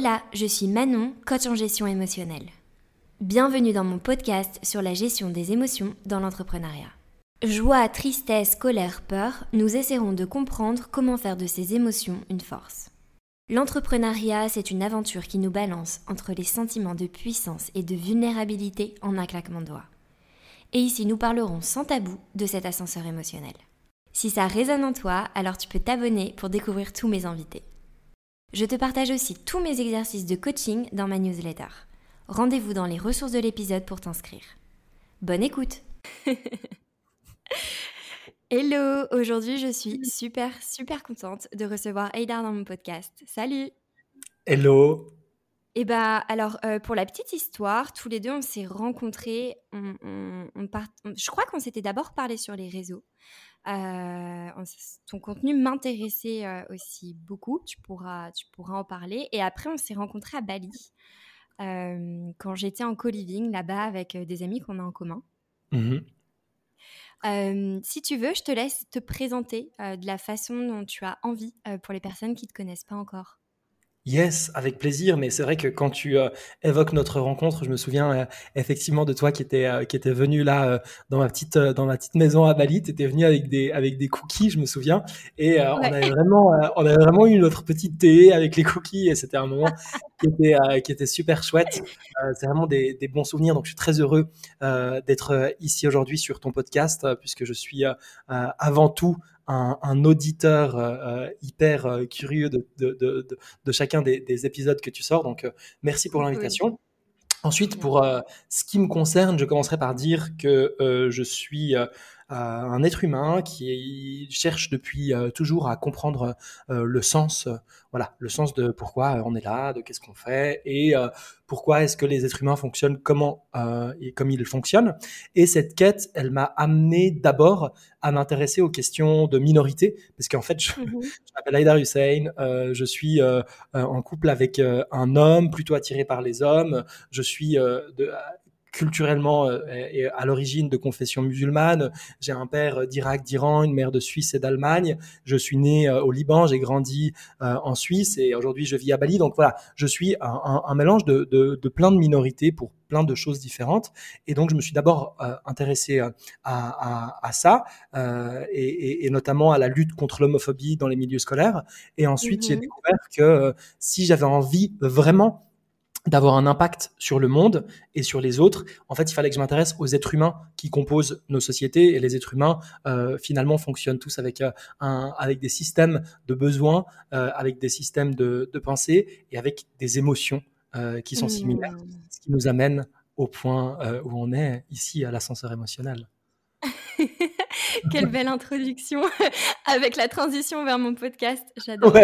Hola, je suis Manon, coach en gestion émotionnelle. Bienvenue dans mon podcast sur la gestion des émotions dans l'entrepreneuriat. Joie, tristesse, colère, peur, nous essaierons de comprendre comment faire de ces émotions une force. L'entrepreneuriat, c'est une aventure qui nous balance entre les sentiments de puissance et de vulnérabilité en un claquement de doigts. Et ici, nous parlerons sans tabou de cet ascenseur émotionnel. Si ça résonne en toi, alors tu peux t'abonner pour découvrir tous mes invités. Je te partage aussi tous mes exercices de coaching dans ma newsletter. Rendez-vous dans les ressources de l'épisode pour t'inscrire. Bonne écoute Hello Aujourd'hui, je suis super, super contente de recevoir Eidar dans mon podcast. Salut Hello eh bah alors euh, pour la petite histoire, tous les deux on s'est rencontrés. je crois qu'on s'était d'abord parlé sur les réseaux. Euh, ton contenu m'intéressait euh, aussi beaucoup. Tu pourras, tu pourras en parler. Et après on s'est rencontrés à Bali quand j'étais en co-living là-bas avec des amis qu'on a en commun. Mmh si tu veux, je te laisse te présenter de la façon dont tu as envie pour les personnes qui ne te connaissent pas encore. Yes, avec plaisir. Mais c'est vrai que quand tu euh, évoques notre rencontre, je me souviens euh, effectivement de toi qui était euh, qui était venu là dans ma petite dans ma petite maison à Bali. Tu étais venu avec des avec des cookies, je me souviens. Et on avait vraiment on avait vraiment eu notre petite thé avec les cookies et c'était un moment qui était qui était super chouette. c'est vraiment des, des, bons souvenirs. Donc je suis très heureux d'être ici aujourd'hui sur ton podcast puisque je suis avant tout un, auditeur euh, euh, hyper euh, curieux de, de, chacun des, épisodes que tu sors. Donc, merci pour l'invitation. Ensuite, pour ce qui me concerne, je commencerai par dire que je suis un être humain qui cherche depuis euh, toujours à comprendre euh, le sens, euh, voilà, le sens de pourquoi on est là, de qu'est-ce qu'on fait et pourquoi est-ce que les êtres humains fonctionnent comment et comme ils fonctionnent. Et cette quête, elle m'a amené d'abord à m'intéresser aux questions de minorité, parce qu'en fait, je, mmh m'appelle Aïda Hussein, je suis en couple avec un homme, plutôt attiré par les hommes, je suis de, culturellement euh, et à l'origine de confession musulmane. J'ai un père d'Irak, d'Iran, une mère de Suisse et d'Allemagne. Je suis né euh, au Liban, j'ai grandi euh, en Suisse et aujourd'hui je vis à Bali. Donc voilà, je suis un, mélange de, de, plein de minorités pour plein de choses différentes. Et donc je me suis d'abord intéressé à, à, ça et, et, notamment à la lutte contre l'homophobie dans les milieux scolaires. Et ensuite j'ai mmh découvert que si j'avais envie vraiment d'avoir un impact sur le monde et sur les autres, en fait, il fallait que je m'intéresse aux êtres humains qui composent nos sociétés. Et les êtres humains, euh, finalement, fonctionnent tous avec, euh, un, avec des systèmes de besoins, euh, avec des systèmes de, de, pensée et avec des émotions qui sont similaires, mmh. ce qui nous amène au point où on est ici à l'ascenseur émotionnel. Quelle belle introduction avec la transition vers mon podcast. J'adore.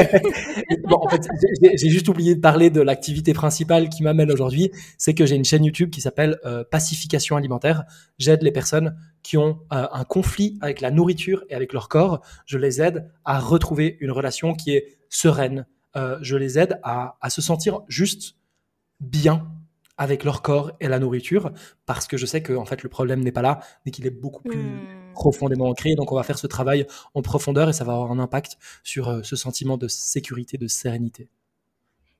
Bon, en fait, j'ai juste oublié de parler de l'activité principale qui m'amène aujourd'hui. C'est que j'ai une chaîne YouTube qui s'appelle euh, Pacification alimentaire. J'aide les personnes qui ont euh, un conflit avec la nourriture et avec leur corps. Je les aide à retrouver une relation qui est sereine. Euh, je les aide à, à se sentir juste bien avec leur corps et la nourriture, parce que je sais que en fait le problème n'est pas là, mais qu'il est beaucoup plus mmh. Profondément ancré. Donc on va faire ce travail en profondeur et ça va avoir un impact sur euh, ce sentiment de sécurité, de sérénité.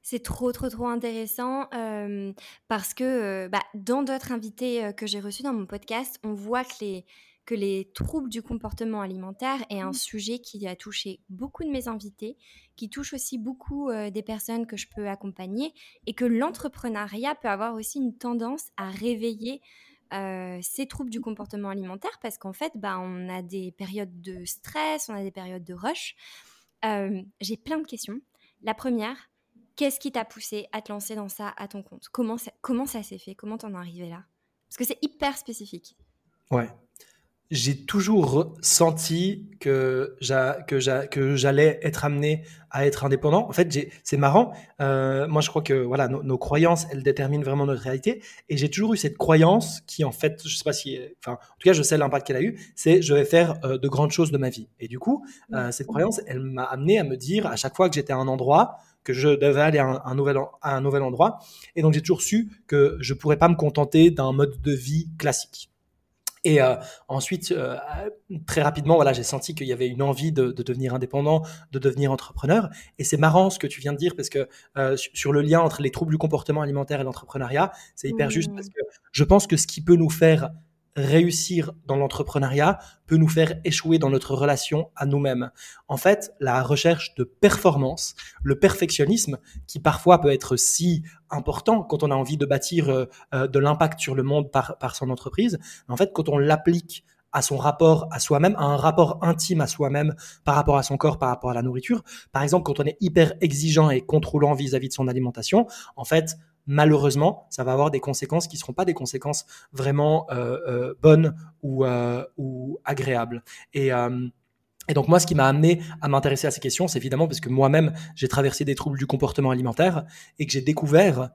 C'est trop, trop, trop intéressant euh, parce que euh, bah, dans d'autres invités que j'ai reçus dans mon podcast, on voit que les, que les troubles du comportement alimentaire est un mmh. sujet qui a touché beaucoup de mes invités, qui touche aussi beaucoup euh, des personnes que je peux accompagner et que l'entrepreneuriat peut avoir aussi une tendance à réveiller euh, ces troubles du comportement alimentaire parce qu'en fait, bah, on a des périodes de stress, on a des périodes de rush. Euh, j'ai plein de questions. La première, qu'est-ce qui t'a poussé à te lancer dans ça à ton compte? Comment ça, comment ça s'est fait? Comment t'en es arrivé là? Parce que c'est hyper spécifique. Ouais j'ai toujours senti que j'allais être amené à être indépendant. En fait, c'est marrant. Euh, moi, je crois que voilà, nos, croyances, elles déterminent vraiment notre réalité. Et j'ai toujours eu cette croyance qui, en fait, je sais pas si, enfin, en tout cas, je sais l'impact qu'elle a eu. C'est je vais faire euh, de grandes choses de ma vie. Et du coup, euh, cette croyance, elle m'a amené à me dire à chaque fois que j'étais à un endroit que je devais aller à un, nouvel, à un nouvel endroit. Et donc, j'ai toujours su que je pourrais pas me contenter d'un mode de vie classique. Et euh, ensuite, euh, très rapidement, voilà, j'ai senti qu'il y avait une envie de, devenir indépendant, de devenir entrepreneur. Et c'est marrant ce que tu viens de dire parce que euh, sur le lien entre les troubles du comportement alimentaire et l'entrepreneuriat, c'est hyper juste parce mmh. que je pense que ce qui peut nous faire réussir dans l'entrepreneuriat peut nous faire échouer dans notre relation à nous-mêmes. En fait, la recherche de performance, le perfectionnisme, qui parfois peut être si important quand on a envie de bâtir euh, euh, de l'impact sur le monde par, par son entreprise, en fait, quand on l'applique à son rapport à soi-même, à un rapport intime à soi-même par rapport à son corps, par rapport à la nourriture. Par exemple, quand on est hyper exigeant et contrôlant vis-à-vis -vis de son alimentation, en fait, malheureusement, ça va avoir des conséquences qui ne seront pas des conséquences vraiment euh, euh, bonnes ou, euh, ou agréables. Et, et donc moi, ce qui m'a amené à m'intéresser à ces questions, c'est évidemment parce que moi-même, j'ai traversé des troubles du comportement alimentaire et que j'ai découvert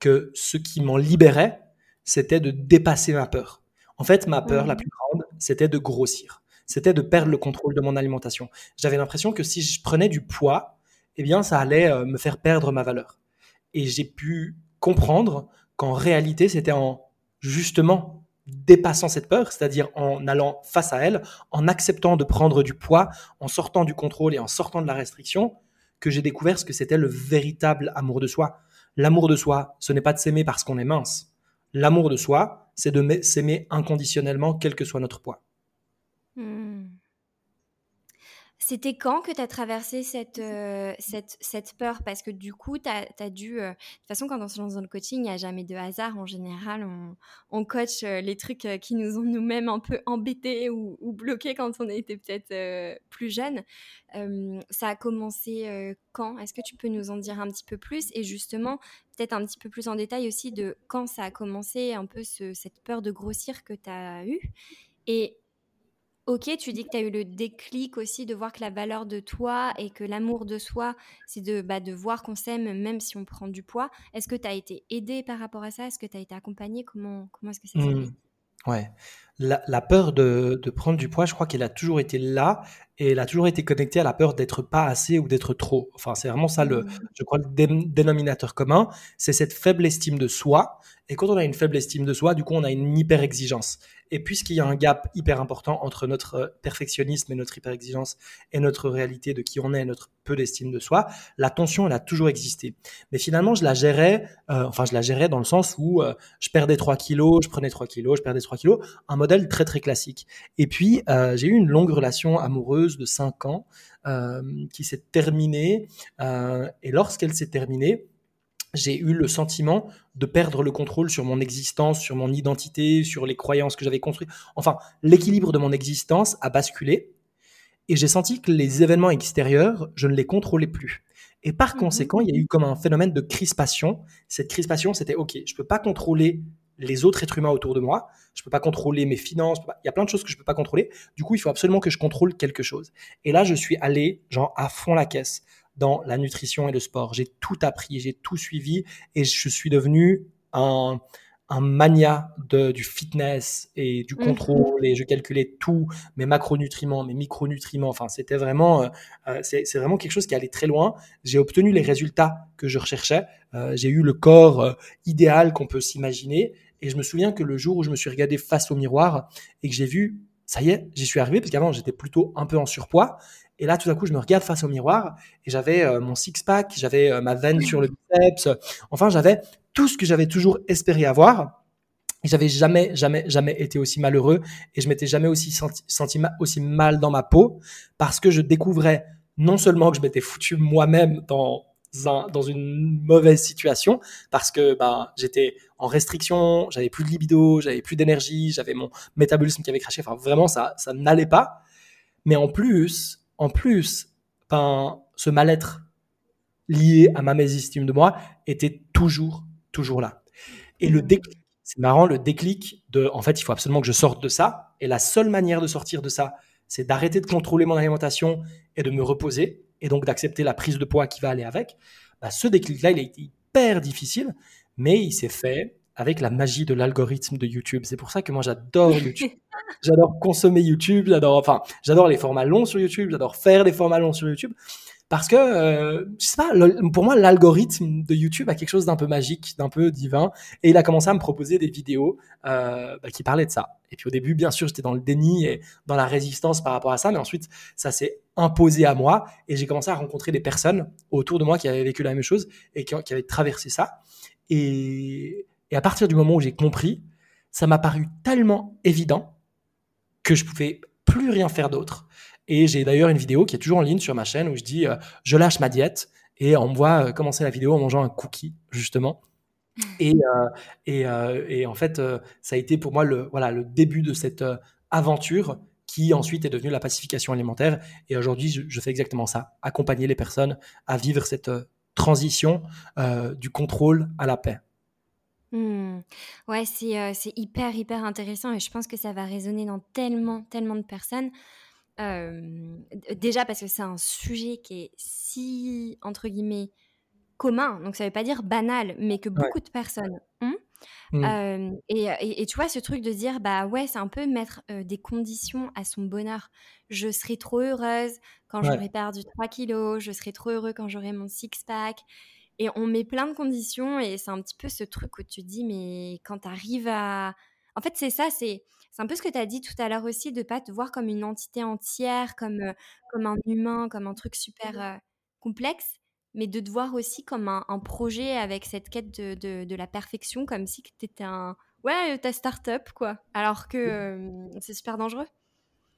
que ce qui m'en libérait, c'était de dépasser ma peur. En fait, ma peur la mmh. plus grande, c'était de grossir. C'était de perdre le contrôle de mon alimentation. J'avais l'impression que si je prenais du poids, eh bien, ça allait me faire perdre ma valeur. Et j'ai pu comprendre qu'en réalité, c'était en justement dépassant cette peur, c'est-à-dire en allant face à elle, en acceptant de prendre du poids, en sortant du contrôle et en sortant de la restriction, que j'ai découvert ce que c'était le véritable amour de soi. L'amour de soi, ce n'est pas de s'aimer parce qu'on est mince. L'amour de soi, c'est de s'aimer inconditionnellement, quel que soit notre poids. Hmm. C'était quand que tu as traversé cette, euh, cette, cette, peur? Parce que du coup, tu as, dû... Euh, de toute façon, quand on se lance dans le coaching, il n'y a jamais de hasard. En général, on, on coach euh, les trucs qui nous ont nous-mêmes un peu embêtés ou, bloqués quand on était peut-être plus jeune. ça a commencé quand? Est-ce que tu peux nous en dire un petit peu plus? Et justement, peut-être un petit peu plus en détail aussi de quand ça a commencé, un peu ce, cette peur de grossir que tu as eue? Et Ok, tu dis que tu as eu le déclic aussi de voir que la valeur de toi et que l'amour de soi, c'est de, bah, de voir qu'on s'aime même si on prend du poids. Est-ce que tu as été aidé par rapport à ça? Est-ce que tu as été accompagné Comment, comment est-ce que ça s'est mmh. fait? Ouais. La, peur de, de, prendre du poids, je crois qu'elle a toujours été là et elle a toujours été connectée à la peur d'être pas assez ou d'être trop. Enfin, c'est vraiment ça le, mmh. je crois, le dénominateur commun. C'est cette faible estime de soi. Et quand on a une faible estime de soi, du coup, on a une hyper exigence. Et puisqu'il y a un gap hyper important entre notre euh, perfectionnisme et notre hyper-exigence et notre réalité de qui on est, notre peu d'estime de soi, la tension, elle a toujours existé. Mais finalement, je la gérais, euh, enfin, je la gérais dans le sens où euh, je perdais 3 kilos, je prenais 3 kilos, je perdais 3 kilos, un modèle très, très classique. Et puis, j'ai eu une longue relation amoureuse de 5 ans qui s'est terminée. et lorsqu'elle s'est terminée, j'ai eu le sentiment de perdre le contrôle sur mon existence, sur mon identité, sur les croyances que j'avais construites. Enfin, l'équilibre de mon existence a basculé et j'ai senti que les événements extérieurs, je ne les contrôlais plus. Et par mmh conséquent, il y a eu comme un phénomène de crispation. Cette crispation, c'était OK, je peux pas contrôler les autres êtres humains autour de moi, je peux pas contrôler mes finances, il y a plein de choses que je peux pas contrôler. Du coup, il faut absolument que je contrôle quelque chose. Et là, je suis allé genre à fond la caisse dans la nutrition et le sport. J'ai tout appris, j'ai tout suivi et je suis devenu un, un mania de, du fitness et du mhm. contrôle et je calculais tout, mes macronutriments, mes micronutriments. Enfin, c'était vraiment, euh, euh, c'est, vraiment quelque chose qui allait très loin. J'ai obtenu les résultats que je recherchais. Euh, j'ai eu le corps idéal qu'on peut s'imaginer. Et je me souviens que le jour où je me suis regardé face au miroir et que j'ai vu, ça y est, j'y suis arrivé parce qu'avant j'étais plutôt un peu en surpoids et là, tout à coup, je me regarde face au miroir et j'avais euh, mon six-pack, j'avais euh, ma veine sur le biceps. Enfin, j'avais tout ce que j'avais toujours espéré avoir. J'avais jamais, jamais, jamais été aussi malheureux et je m'étais jamais aussi senti, senti aussi mal dans ma peau parce que je découvrais non seulement que je m'étais foutu moi-même dans un, dans une mauvaise situation parce que bah, j'étais en restriction, j'avais plus de libido, j'avais plus d'énergie, j'avais mon métabolisme qui avait craché. Enfin, vraiment, ça, ça n'allait pas. Mais en plus, en plus, ben, ce mal-être lié à ma mésestime de moi était toujours, toujours là. Et le mmh. déclic, c'est marrant, le déclic de, en fait, il faut absolument que je sorte de ça. Et la seule manière de sortir de ça, c'est d'arrêter de contrôler mon alimentation et de me reposer, et donc d'accepter la prise de poids qui va aller avec. Bah, ce déclic-là, il est hyper difficile, mais il s'est fait avec la magie de l'algorithme de YouTube. C'est pour ça que moi j'adore YouTube. j'adore consommer YouTube, j'adore enfin, j'adore les formats longs sur YouTube, j'adore faire les formats longs sur YouTube parce que, euh, je sais pas, pour moi, l'algorithme de YouTube a quelque chose d'un peu magique, d'un peu divin, et il a commencé à me proposer des vidéos euh, bah, qui parlaient de ça. Et puis au début, bien sûr, j'étais dans le déni et dans la résistance par rapport à ça, mais ensuite, ça s'est imposé à moi, et j'ai commencé à rencontrer des personnes autour de moi qui avaient vécu la même chose et qui, qui avaient traversé ça. Et, et à partir du moment où j'ai compris, ça m'a paru tellement évident que je pouvais plus rien faire d'autre et j'ai d'ailleurs une vidéo qui est toujours en ligne sur ma chaîne où je dis euh, je lâche ma diète et on me voit euh, commencer la vidéo en mangeant un cookie justement. Et, euh, et, et, en fait, ça a été pour moi le, voilà, le début de cette aventure qui ensuite est devenue la pacification alimentaire. Et aujourd'hui, je, fais exactement ça, accompagner les personnes à vivre cette transition du contrôle à la paix. Mmh. Ouais, c'est c'est hyper, hyper intéressant et je pense que ça va résonner dans tellement, tellement de personnes déjà parce que c'est un sujet qui est si, entre guillemets, commun, donc ça veut pas dire banal, mais que beaucoup de personnes ont. Mmh. et, tu vois, ce truc de dire, bah ouais, c'est un peu mettre des conditions à son bonheur. Je serai trop heureuse quand j'aurai perdu 3 kilos, je serai trop heureux quand j'aurai mon six-pack. Et on met plein de conditions et c'est un petit peu ce truc où tu dis, mais quand tu arrives à... En fait, c'est ça, c'est c'est un peu ce que tu as dit tout à l'heure aussi, de pas te voir comme une entité entière, comme, comme un humain, comme un truc super complexe, mais de te voir aussi comme un, projet avec cette quête de, de, de la perfection, comme si tu étais un... Ouais, ta start-up, quoi. Alors que c'est super dangereux.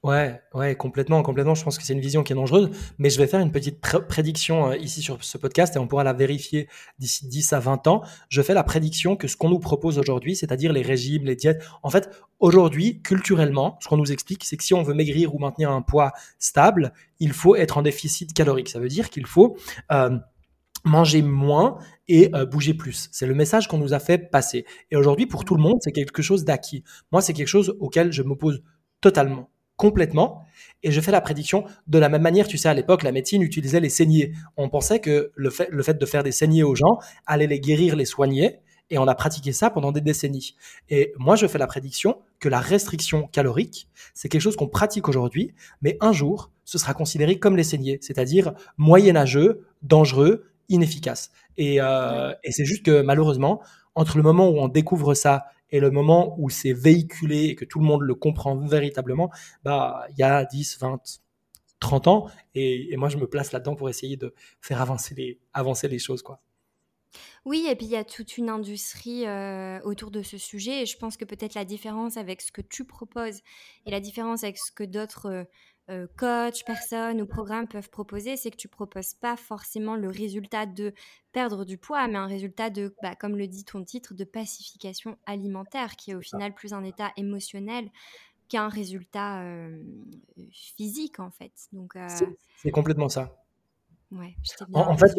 Ouais, ouais, complètement, complètement. Je pense que c'est une vision qui est dangereuse, mais je vais faire une petite prédiction euh, ici sur ce podcast et on pourra la vérifier d'ici 10 à 20 ans. Je fais la prédiction que ce qu'on nous propose aujourd'hui, c'est-à-dire les régimes, les diètes, en fait, aujourd'hui, culturellement, ce qu'on nous explique, c'est que si on veut maigrir ou maintenir un poids stable, il faut être en déficit calorique. Ça veut dire qu'il faut euh, manger moins et euh, bouger plus. C'est le message qu'on nous a fait passer. Et aujourd'hui, pour tout le monde, c'est quelque chose d'acquis. Moi, c'est quelque chose auquel je m'oppose totalement complètement. Et je fais la prédiction de la même manière, tu sais, à l'époque, la médecine utilisait les saignées. On pensait que le fait, le fait de faire des saignées aux gens allait les guérir, les soigner. Et on a pratiqué ça pendant des décennies. Et moi, je fais la prédiction que la restriction calorique, c'est quelque chose qu'on pratique aujourd'hui, mais un jour, ce sera considéré comme les saignées, c'est-à-dire moyenâgeux, dangereux, inefficace. Et, euh, et c'est juste que malheureusement, entre le moment où on découvre ça et le moment où c'est véhiculé et que tout le monde le comprend véritablement, bah, il y a 10, 20, 30 ans. Et, moi, je me place là-dedans pour essayer de faire avancer les, choses, quoi. Oui, et puis il y a toute une industrie euh, autour de ce sujet. Et je pense que peut-être la différence avec ce que tu proposes et la différence avec ce que d'autres euh, euh, coach, personnes ou programmes peuvent proposer, c'est que tu proposes pas forcément le résultat de perdre du poids, mais un résultat de, bah, comme le dit ton titre, de pacification alimentaire, qui est au final plus un état émotionnel qu'un résultat euh, physique en fait. Donc euh, c'est complètement ça. Ouais, en, fait,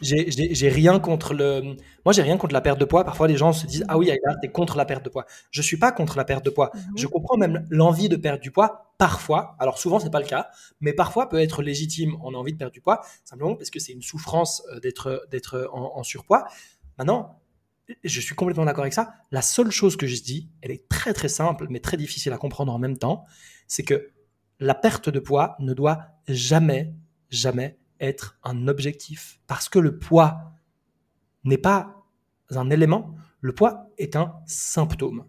j'ai rien contre le. Moi, j'ai rien contre la perte de poids. Parfois, les gens se disent Ah oui, tu es contre la perte de poids. Je suis pas contre la perte de poids. Mhm. Je comprends même l'envie de perdre du poids. Parfois, alors souvent, c'est pas le cas, mais parfois peut être légitime. On a envie de perdre du poids, simplement parce que c'est une souffrance euh, d'être d'être en, en, surpoids. Maintenant, je suis complètement d'accord avec ça. La seule chose que je dis, elle est très très simple, mais très difficile à comprendre en même temps, c'est que la perte de poids ne doit jamais, jamais être un objectif. Parce que le poids n'est pas un élément, le poids est un symptôme.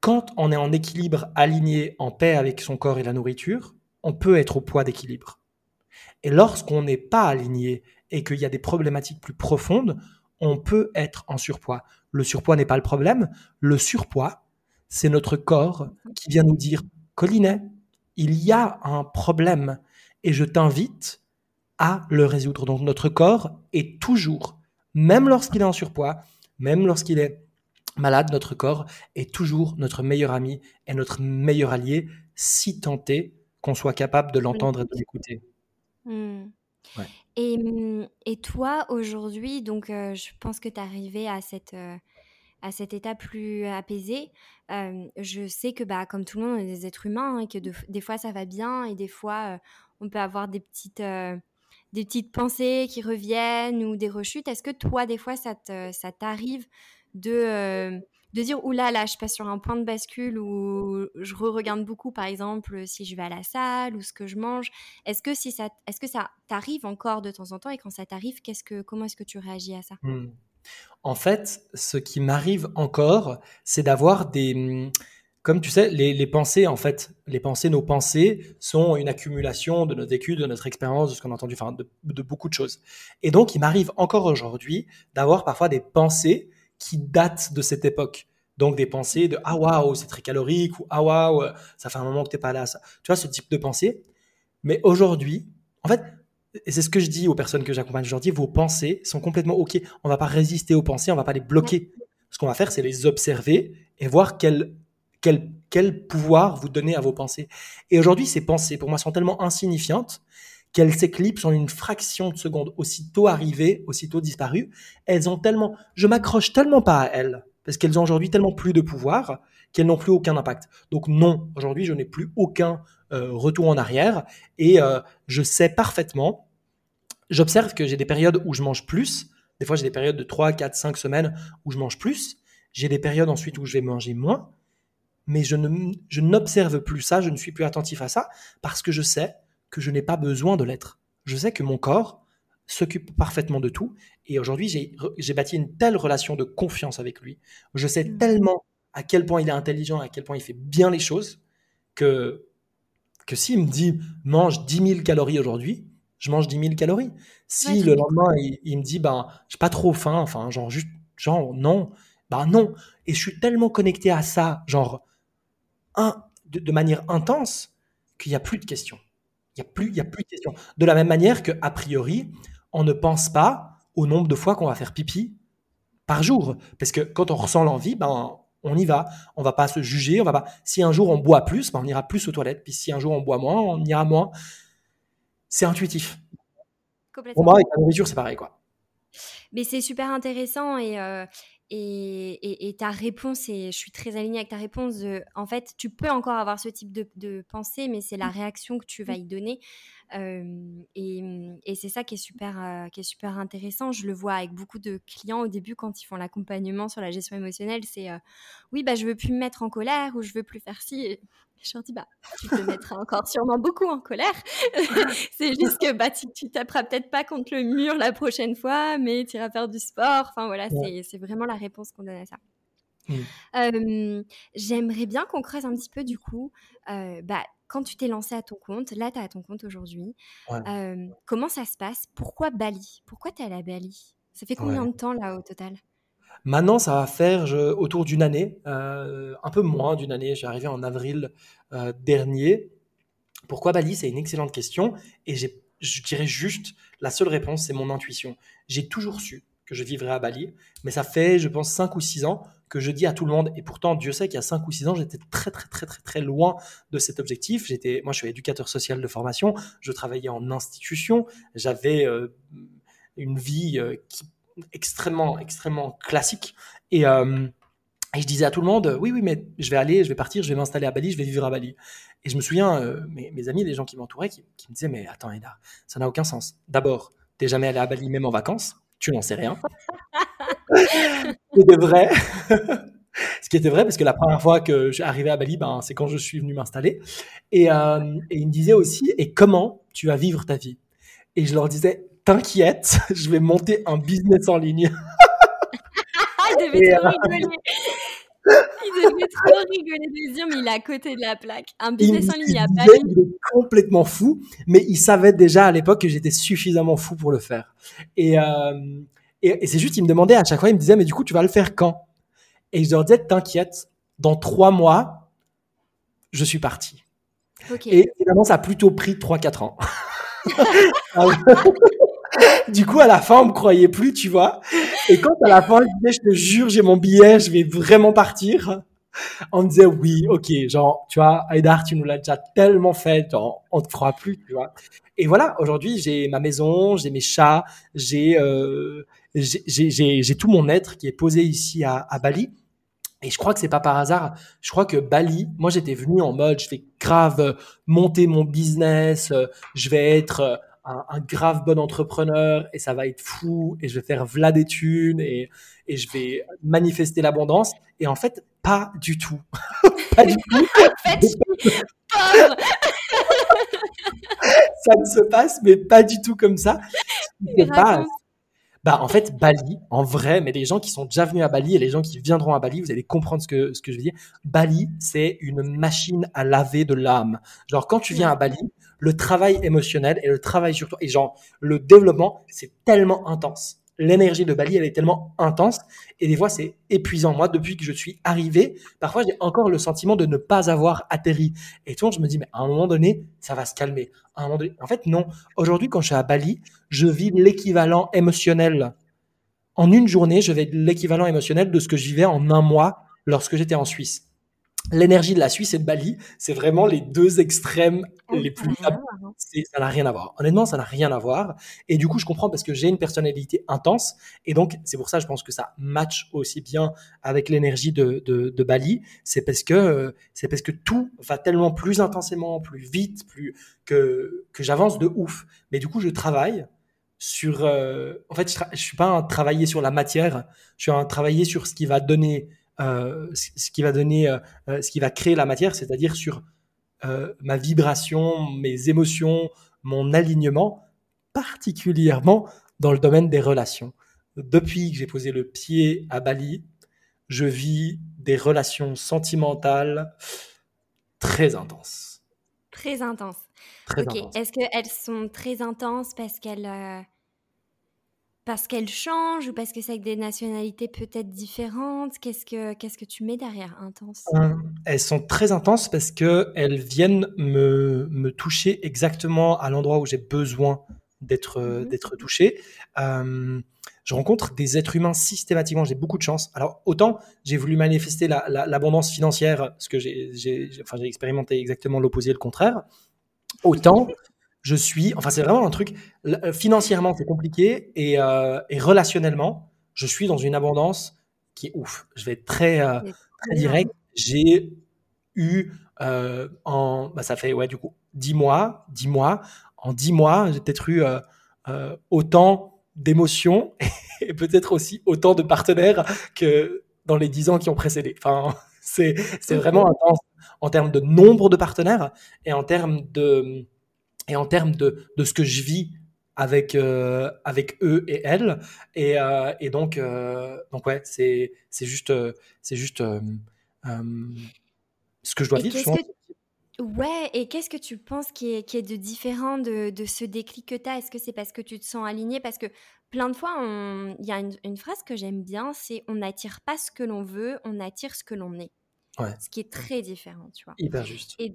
Quand on est en équilibre, aligné, en paix avec son corps et la nourriture, on peut être au poids d'équilibre. Et lorsqu'on n'est pas aligné et qu'il y a des problématiques plus profondes, on peut être en surpoids. Le surpoids n'est pas le problème. Le surpoids, c'est notre corps qui vient nous dire, Collinet, il y a un problème et je t'invite à le résoudre. Donc notre corps est toujours, même lorsqu'il est en surpoids, même lorsqu'il est malade, notre corps est toujours notre meilleur ami et notre meilleur allié, si tant est qu'on soit capable de l'entendre et de l'écouter. Mmh. Et, mmh, et, toi, aujourd'hui, donc euh, je pense que tu es arrivé à cette... Euh, à cet état plus apaisé. Euh, je sais que, bah, comme tout le monde, on est des êtres humains et que des fois ça va bien et des fois on peut avoir des petites, des petites pensées qui reviennent ou des rechutes? Est-ce que toi, des fois, ça t'arrive de, euh, de dire oulala, là, là, je passe sur un point de bascule où je re-regarde beaucoup, par exemple, si je vais à la salle ou ce que je mange? Est-ce que si ça, est-ce que ça t'arrive encore de temps en temps et quand ça t'arrive, qu'est-ce que, comment est-ce que tu réagis à ça? Mmh. En fait, ce qui m'arrive encore, c'est d'avoir des, mmh, comme tu sais, les, pensées, en fait, les pensées, nos pensées sont une accumulation de notre vécu, de notre expérience, de ce qu'on a entendu, enfin, de, de, beaucoup de choses. Et donc, il m'arrive encore aujourd'hui d'avoir parfois des pensées qui datent de cette époque. Donc des pensées de ah waouh c'est très calorique ou ah waouh ça fait un moment que t'es pas là ça. Tu vois ce type de pensée. Mais aujourd'hui, en fait, et c'est ce que je dis aux personnes que j'accompagne aujourd'hui, vos pensées sont complètement ok. On va pas résister aux pensées, on va pas les bloquer. Ce qu'on va faire, c'est les observer et voir quel quel, pouvoir vous donnez à vos pensées. Et aujourd'hui, ces pensées, pour moi, sont tellement insignifiantes qu'elles s'éclipsent en une fraction de seconde, aussitôt arrivées, aussitôt disparues. Elles ont tellement, je m'accroche tellement pas à elles, parce qu'elles ont aujourd'hui tellement plus de pouvoir qu'elles n'ont plus aucun impact. Donc non, aujourd'hui, je n'ai plus aucun euh, retour en arrière et euh, je sais parfaitement, j'observe que j'ai des périodes où je mange plus, des fois j'ai des périodes de 3, 4, 5 semaines où je mange plus, j'ai des périodes ensuite où je vais manger moins, mais je n'observe plus ça, je ne suis plus attentif à ça parce que je sais que je n'ai pas besoin de l'être. Je sais que mon corps s'occupe parfaitement de tout. Et aujourd'hui, j'ai bâti une telle relation de confiance avec lui. Je sais mmh. tellement à quel point il est intelligent, à quel point il fait bien les choses, que, que s'il me dit mange 10 000 calories aujourd'hui, je mange 10 000 calories. Si le lendemain, il, me dit ben, j'ai pas trop faim, enfin, genre, juste, genre, non, ben non. Et je suis tellement connecté à ça, genre, un, de manière intense, qu'il n'y a plus de questions. Il n'y a, plus, y a plus de questions. De la même manière que, a priori, on ne pense pas au nombre de fois qu'on va faire pipi par jour. Parce que quand on ressent l'envie, ben, on y va. On va pas se juger. On va pas. Si un jour on boit plus, ben, on ira plus aux toilettes. Puis si un jour on boit moins, on ira moins. C'est intuitif. Pour moi, avec la nourriture, c'est pareil, quoi. Mais c'est super intéressant et, euh, et, et, ta réponse, et je suis très alignée avec ta réponse, en fait, tu peux encore avoir ce type de, de pensée, mais c'est la mmh. réaction que tu vas mmh. y donner. et, et c'est ça qui est, super, qui est super intéressant. Je le vois avec beaucoup de clients au début quand ils font l'accompagnement sur la gestion émotionnelle. C'est oui, bah, je veux plus me mettre en colère ou je veux plus faire ci. Je leur dis, bah, tu te mettras encore sûrement beaucoup en colère. c'est juste que bah, tu, tu taperas peut-être pas contre le mur la prochaine fois, mais tu iras faire du sport. Enfin voilà, c'est vraiment la réponse qu'on donne à ça. Mmh. J'aimerais bien qu'on creuse un petit peu du coup. bah, quand tu t'es lancé à ton compte, là tu es à ton compte aujourd'hui, comment ça se passe? Pourquoi Bali? Pourquoi tu es allé à Bali? Ça fait combien de temps là au total? Maintenant, ça va faire autour d'une année, euh, un peu moins d'une année. J'ai arrivé en avril euh, dernier. Pourquoi Bali? C'est une excellente question. Et je dirais juste, la seule réponse, c'est mon intuition. J'ai toujours su que je vivrais à Bali, mais ça fait, je pense, 5 ou 6 ans que je dis à tout le monde, et pourtant Dieu sait qu'il y a 5 ou 6 ans, j'étais très très très très très loin de cet objectif. J'étais, moi je suis éducateur social de formation, je travaillais en institution, j'avais euh, une vie qui extrêmement, extrêmement classique. Et, euh, et, je disais à tout le monde, oui, oui, mais je vais aller, je vais partir, je vais m'installer à Bali, je vais vivre à Bali. Et je me souviens, euh, mes, mes, amis, les gens qui m'entouraient, qui, me disaient, mais attends, Eda, ça n'a aucun sens. D'abord, t'es jamais allé à Bali, même en vacances, tu n'en sais rien. C'était vrai. Ce qui était vrai, parce que la première fois que j'arrivais à Bali, ben, c'est quand je suis venu m'installer. Et, euh, et ils me disaient aussi, et comment tu vas vivre ta vie? Et je leur disais, t'inquiète, je vais monter un business en ligne. il devait trop euh, rigoler. Il devait trop rigoler de dire, mais il est à côté de la plaque. Un business en ligne à Paris. Il est complètement fou, mais il savait déjà à l'époque que j'étais suffisamment fou pour le faire. Et, euh, et, c'est juste, il me demandait à chaque fois, il me disait, mais du coup, tu vas le faire quand? Et je leur disais, t'inquiète, dans trois mois, je suis parti. Et finalement, ça a plutôt pris 3-4 ans. Du coup, à la fin, on me croyait plus, tu vois. Et quand à la fin, je disais, je te jure, j'ai mon billet, je vais vraiment partir. On me disait, oui, ok, genre, tu vois, Aïdar, tu nous l'as déjà tellement fait, genre, on te croit plus, tu vois. Et voilà, aujourd'hui, j'ai ma maison, j'ai mes chats, j'ai, euh, j'ai tout mon être qui est posé ici à, à Bali. Et je crois que c'est pas par hasard. Je crois que Bali, moi j'étais venu en mode, je vais grave monter mon business, euh, je vais être un, grave bon entrepreneur et ça va être fou et je vais faire v'là des thunes et, et je vais manifester l'abondance. Et en fait, pas du tout. pas du tout. en fait, pauvre. ça ne se passe, mais pas du tout comme ça. Pas, bah, en fait, Bali, en vrai, mais les gens qui sont déjà venus à Bali et les gens qui viendront à Bali, vous allez comprendre ce que, ce que je veux dire. Bali, c'est une machine à laver de l'âme. Genre, quand tu viens à Bali, le travail émotionnel et le travail sur toi, et genre, le développement, c'est tellement intense l'énergie de Bali, elle est tellement intense et des fois c'est épuisant. Moi, depuis que je suis arrivé, parfois j'ai encore le sentiment de ne pas avoir atterri. Et tout je me dis, mais à un moment donné, ça va se calmer. À un moment donné, en fait, non. Aujourd'hui, quand je suis à Bali, je vis l'équivalent émotionnel. En une journée, je vais l'équivalent émotionnel de ce que je vivais en un mois lorsque j'étais en Suisse l'énergie de la Suisse et de Bali, c'est vraiment les deux extrêmes oh, les plus. Ça n'a rien à voir. Honnêtement, ça n'a rien à voir. Et du coup, je comprends parce que j'ai une personnalité intense. Et donc, c'est pour ça, je pense que ça match aussi bien avec l'énergie de, de, Bali. C'est parce que c'est parce que tout va tellement plus intensément, plus vite, plus que que j'avance de ouf. Mais du coup, je travaille sur. Euh, en fait, je, suis pas un travailler sur la matière. Je suis un travailler sur ce qui va donner euh, ce qui va donner, euh, euh, ce qui va créer la matière, c'est-à-dire sur ma vibration, mes émotions, mon alignement, particulièrement dans le domaine des relations. Depuis que j'ai posé le pied à Bali, je vis des relations sentimentales très intenses. Très intenses. ok. Est-ce qu'elles sont très intenses parce qu'elles parce qu'elles changent ou parce que c'est avec des nationalités peut-être différentes? Qu'est-ce que qu'est-ce que tu mets derrière intense? Euh, Elles sont très intenses parce que elles viennent me, me toucher exactement à l'endroit où j'ai besoin d'être mmh d'être touché. Euh, je rencontre des êtres humains systématiquement. J'ai beaucoup de chance. Alors autant j'ai voulu manifester l'abondance financière, parce que j'ai enfin, expérimenté exactement l'opposé, le contraire. Autant je suis, enfin c'est vraiment un truc, euh, financièrement c'est compliqué et, euh, et, relationnellement, je suis dans une abondance qui est ouf. Je vais être très, euh, très direct. J'ai eu en, bah, ça fait ouais du coup 10 mois, 10 mois, en 10 mois j'ai peut-être eu autant d'émotions et peut-être aussi autant de partenaires que dans les 10 ans qui ont précédé. Enfin, c'est vraiment intense en termes de nombre de partenaires et en termes de et en termes de, de ce que je vis avec euh, avec eux et elles et, euh, et donc euh, donc ouais c'est c'est juste c'est juste ce que je dois vivre ouais et qu'est-ce que tu penses qui est, qui est de différent de, de ce déclic que tu as est-ce que c'est parce que tu te sens aligné parce que plein de fois il y a une, une, phrase que j'aime bien c'est on n'attire pas ce que l'on veut on attire ce que l'on est ouais. ce qui est très différent tu vois. Hyper juste. Et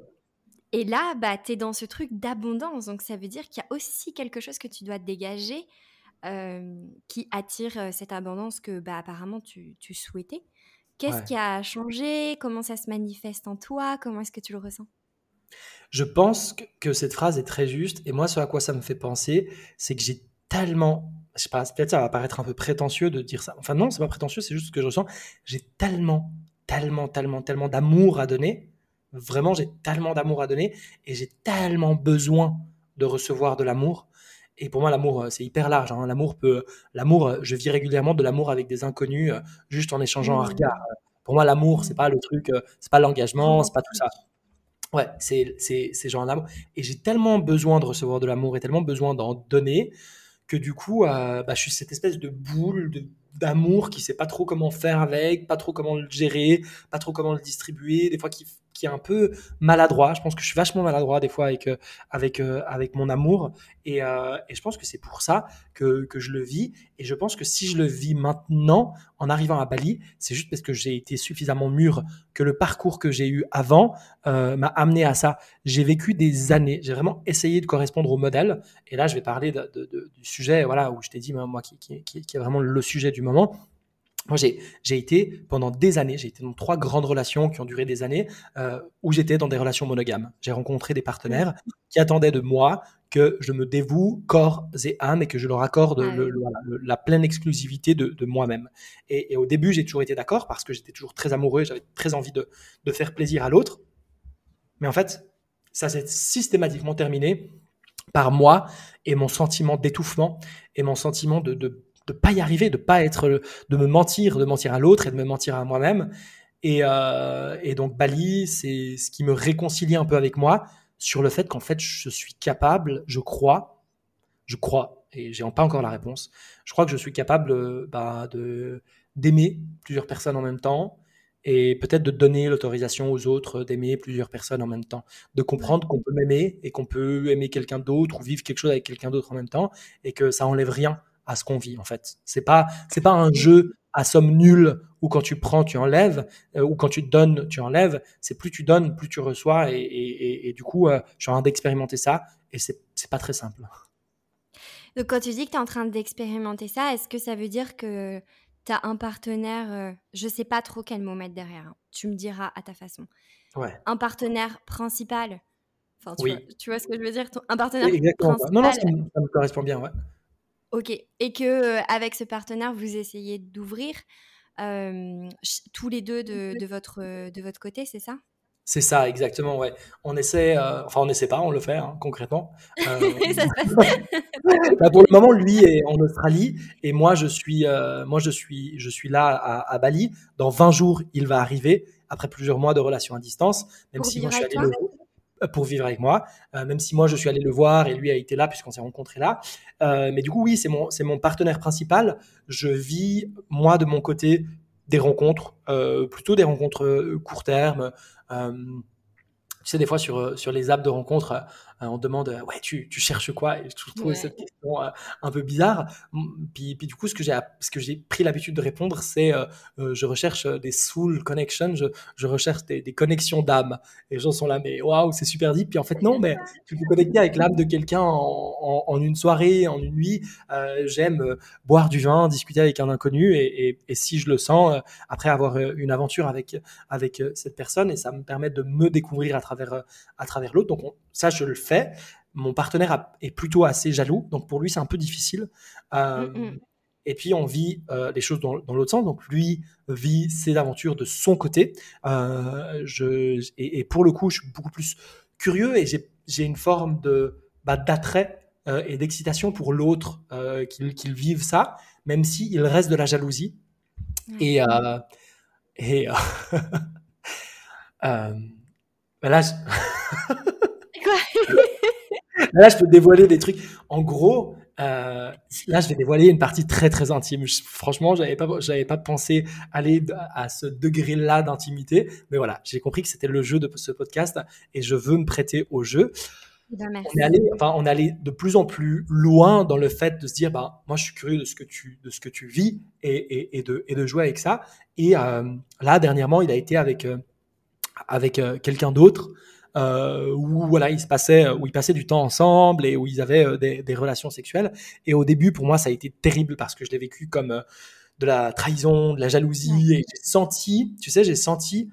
et là, bah, tu es dans ce truc d'abondance. Donc, ça veut dire qu'il y a aussi quelque chose que tu dois dégager qui attire cette abondance que, bah, apparemment, tu, souhaitais. Qu'est-ce qui a changé? Comment ça se manifeste en toi? Comment est-ce que tu le ressens? Je pense que cette phrase est très juste. Et moi, ce à quoi ça me fait penser, c'est que j'ai tellement. Je sais pas, peut-être ça va paraître un peu prétentieux de dire ça. Enfin, non, c'est pas prétentieux, c'est juste ce que je ressens. J'ai tellement, tellement, tellement, tellement d'amour à donner Vraiment, j'ai tellement d'amour à donner et j'ai tellement besoin de recevoir de l'amour. Et pour moi, l'amour, euh, c'est hyper large. Hein. L'amour peut, l'amour, euh, je vis régulièrement de l'amour avec des inconnus, euh, juste en échangeant un mmh. regard. Pour moi, l'amour, c'est pas le truc, c'est pas l'engagement, c'est pas tout ça. Ouais, c'est, c'est, c'est genre l'amour. Et j'ai tellement besoin de recevoir de l'amour et tellement besoin d'en donner que du coup, bah, je suis cette espèce de boule d'amour qui sait pas trop comment faire avec, pas trop comment le gérer, pas trop comment le distribuer, des fois qui est un peu maladroit. Je pense que je suis vachement maladroit des fois avec, euh, avec, euh, avec mon amour. Et, euh, et je pense que c'est pour ça que, que, je le vis. Et je pense que si je le vis maintenant, en arrivant à Bali, c'est juste parce que j'ai été suffisamment mûr, que le parcours que j'ai eu avant m'a amené à ça. J'ai vécu des années, j'ai vraiment essayé de correspondre au modèle. Et là, je vais parler de, du sujet voilà, où je t'ai dit, moi, qui, qui, qui est vraiment le sujet du moment moi, j'ai été pendant des années, j'ai été dans trois grandes relations qui ont duré des années, euh, où j'étais dans des relations monogames. J'ai rencontré des partenaires qui attendaient de moi que je me dévoue corps et âme et que je leur accorde la pleine exclusivité de, moi-même. Et, au début, j'ai toujours été d'accord parce que j'étais toujours très amoureux, j'avais très envie de, faire plaisir à l'autre. Mais en fait, ça s'est systématiquement terminé par moi et mon sentiment d'étouffement et mon sentiment de, de de pas y arriver, de pas être, de me mentir, de mentir à l'autre et de me mentir à moi-même. Et, euh, et, donc Bali, c'est ce qui me réconcilie un peu avec moi sur le fait qu'en fait je suis capable, je crois, je crois, et j'ai pas encore la réponse. Je crois que je suis capable bah, de d'aimer plusieurs personnes en même temps et peut-être de donner l'autorisation aux autres d'aimer plusieurs personnes en même temps, de comprendre qu'on peut m'aimer et qu'on peut aimer quelqu'un d'autre ou vivre quelque chose avec quelqu'un d'autre en même temps et que ça enlève rien à ce qu'on vit en fait. C'est pas c'est pas un jeu à somme nulle où quand tu prends tu enlèves euh, ou quand tu donnes tu enlèves. C'est plus tu donnes plus tu reçois et, et, et, du coup euh, je suis en train d'expérimenter ça et c'est c'est pas très simple. Donc quand tu dis que tu es en train d'expérimenter ça, est-ce que ça veut dire que tu as un partenaire, euh, je sais pas trop quel mot mettre derrière, hein. tu me diras à ta façon. Ouais. Un partenaire principal. Enfin, tu, oui. vois, tu, vois, ce que je veux dire? Un partenaire Exactement. principal. Non, non, ça me, ça me, correspond bien, ouais. Ok. Et que euh, avec ce partenaire, vous essayez d'ouvrir euh, tous les deux de, de, votre, de votre côté, c'est ça? C'est ça, exactement, ouais. On essaie, euh, enfin on essaie pas, on le fait hein, concrètement. Euh, ça se passe. bah, pour le moment, lui est en Australie et moi je suis, euh, moi je suis, je suis là à, à, Bali. Dans 20 jours, il va arriver après plusieurs mois de relations à distance, même pour si moi je suis allé le pour vivre avec moi, euh, même si moi je suis allé le voir et lui a été là puisqu'on s'est rencontrés là. Euh, mais du coup, oui, c'est mon, mon partenaire principal. Je vis moi de mon côté des rencontres, euh, plutôt des rencontres euh, court terme. Euh, tu sais, des fois sur, sur les apps de rencontres, euh, on demande ouais tu, tu, cherches quoi? Et je trouve Ouais. cette question euh, un peu bizarre. Puis, puis du coup ce que j'ai ce que j'ai pris l'habitude de répondre c'est euh, je recherche des soul connections je, je recherche des, des connexions d'âme. Et les gens sont là mais waouh c'est super deep. Puis en fait non mais tu peux connecter avec l'âme de quelqu'un en, en, en, une soirée en une nuit. J'aime boire du vin discuter avec un inconnu. Et, et, et si je le sens après avoir une aventure avec avec cette personne et ça me permet de me découvrir à travers à travers l'autre. Donc on, ça je le fais. Mon partenaire a, est plutôt assez jaloux, donc pour lui c'est un peu difficile. Euh, Mm, mm. Et puis on vit euh, les choses dans, dans l'autre sens. Donc lui vit ses aventures de son côté. Euh, je, et, et, pour le coup, je suis beaucoup plus curieux et j'ai une forme de bah, d'attrait euh, et d'excitation pour l'autre qu'il qu vive ça, même s'il reste de la jalousie. Et, et euh, là, je... là, je peux dévoiler des trucs. En gros, euh, là, je vais dévoiler une partie très très intime. Je, franchement, j'avais pas, j'avais pas pensé aller à ce degré-là d'intimité, mais voilà, j'ai compris que c'était le jeu de ce podcast et je veux me prêter au jeu. Ben, on est, allé, enfin, on est allé de plus en plus loin dans le fait de se dire, bah, moi, je suis curieux de ce que tu, de ce que tu vis et, et, et de, et de jouer avec ça. Et euh, là, dernièrement, il a été avec, euh, avec quelqu'un d'autre euh, où voilà, il se passait, où ils passaient du temps ensemble et où ils avaient euh, des, des, relations sexuelles. Et au début, pour moi, ça a été terrible parce que je l'ai vécu comme euh, de la trahison, de la jalousie. Et j'ai senti, tu sais, j'ai senti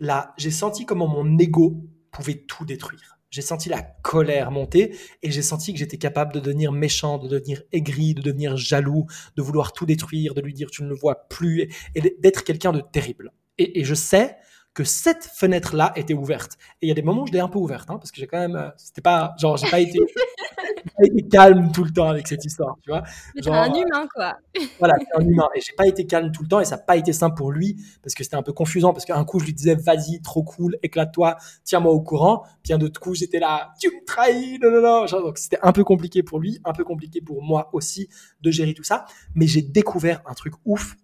la, j'ai senti comment mon ego pouvait tout détruire. J'ai senti la colère monter et j'ai senti que j'étais capable de devenir méchant, de devenir aigri, de devenir jaloux, de vouloir tout détruire, de lui dire tu ne le vois plus et, et d'être quelqu'un de terrible. Et, et je sais que cette fenêtre-là était ouverte. Et il y a des moments où je l'ai un peu ouverte, hein, parce que j'ai quand même, euh, c'était pas, genre, j'ai pas été, calme tout le temps avec cette histoire, tu vois. Genre, un humain, quoi. voilà, c'est un humain. Et j'ai pas été calme tout le temps, et ça n'a pas été simple pour lui, parce que c'était un peu confusant, parce qu'un coup, je lui disais, vas-y, trop cool, éclate-toi, tiens-moi au courant. Puis un autre coup, j'étais là, tu me trahis, non, non, non. Genre, donc c'était un peu compliqué pour lui, un peu compliqué pour moi aussi de gérer tout ça. Mais j'ai découvert un truc ouf.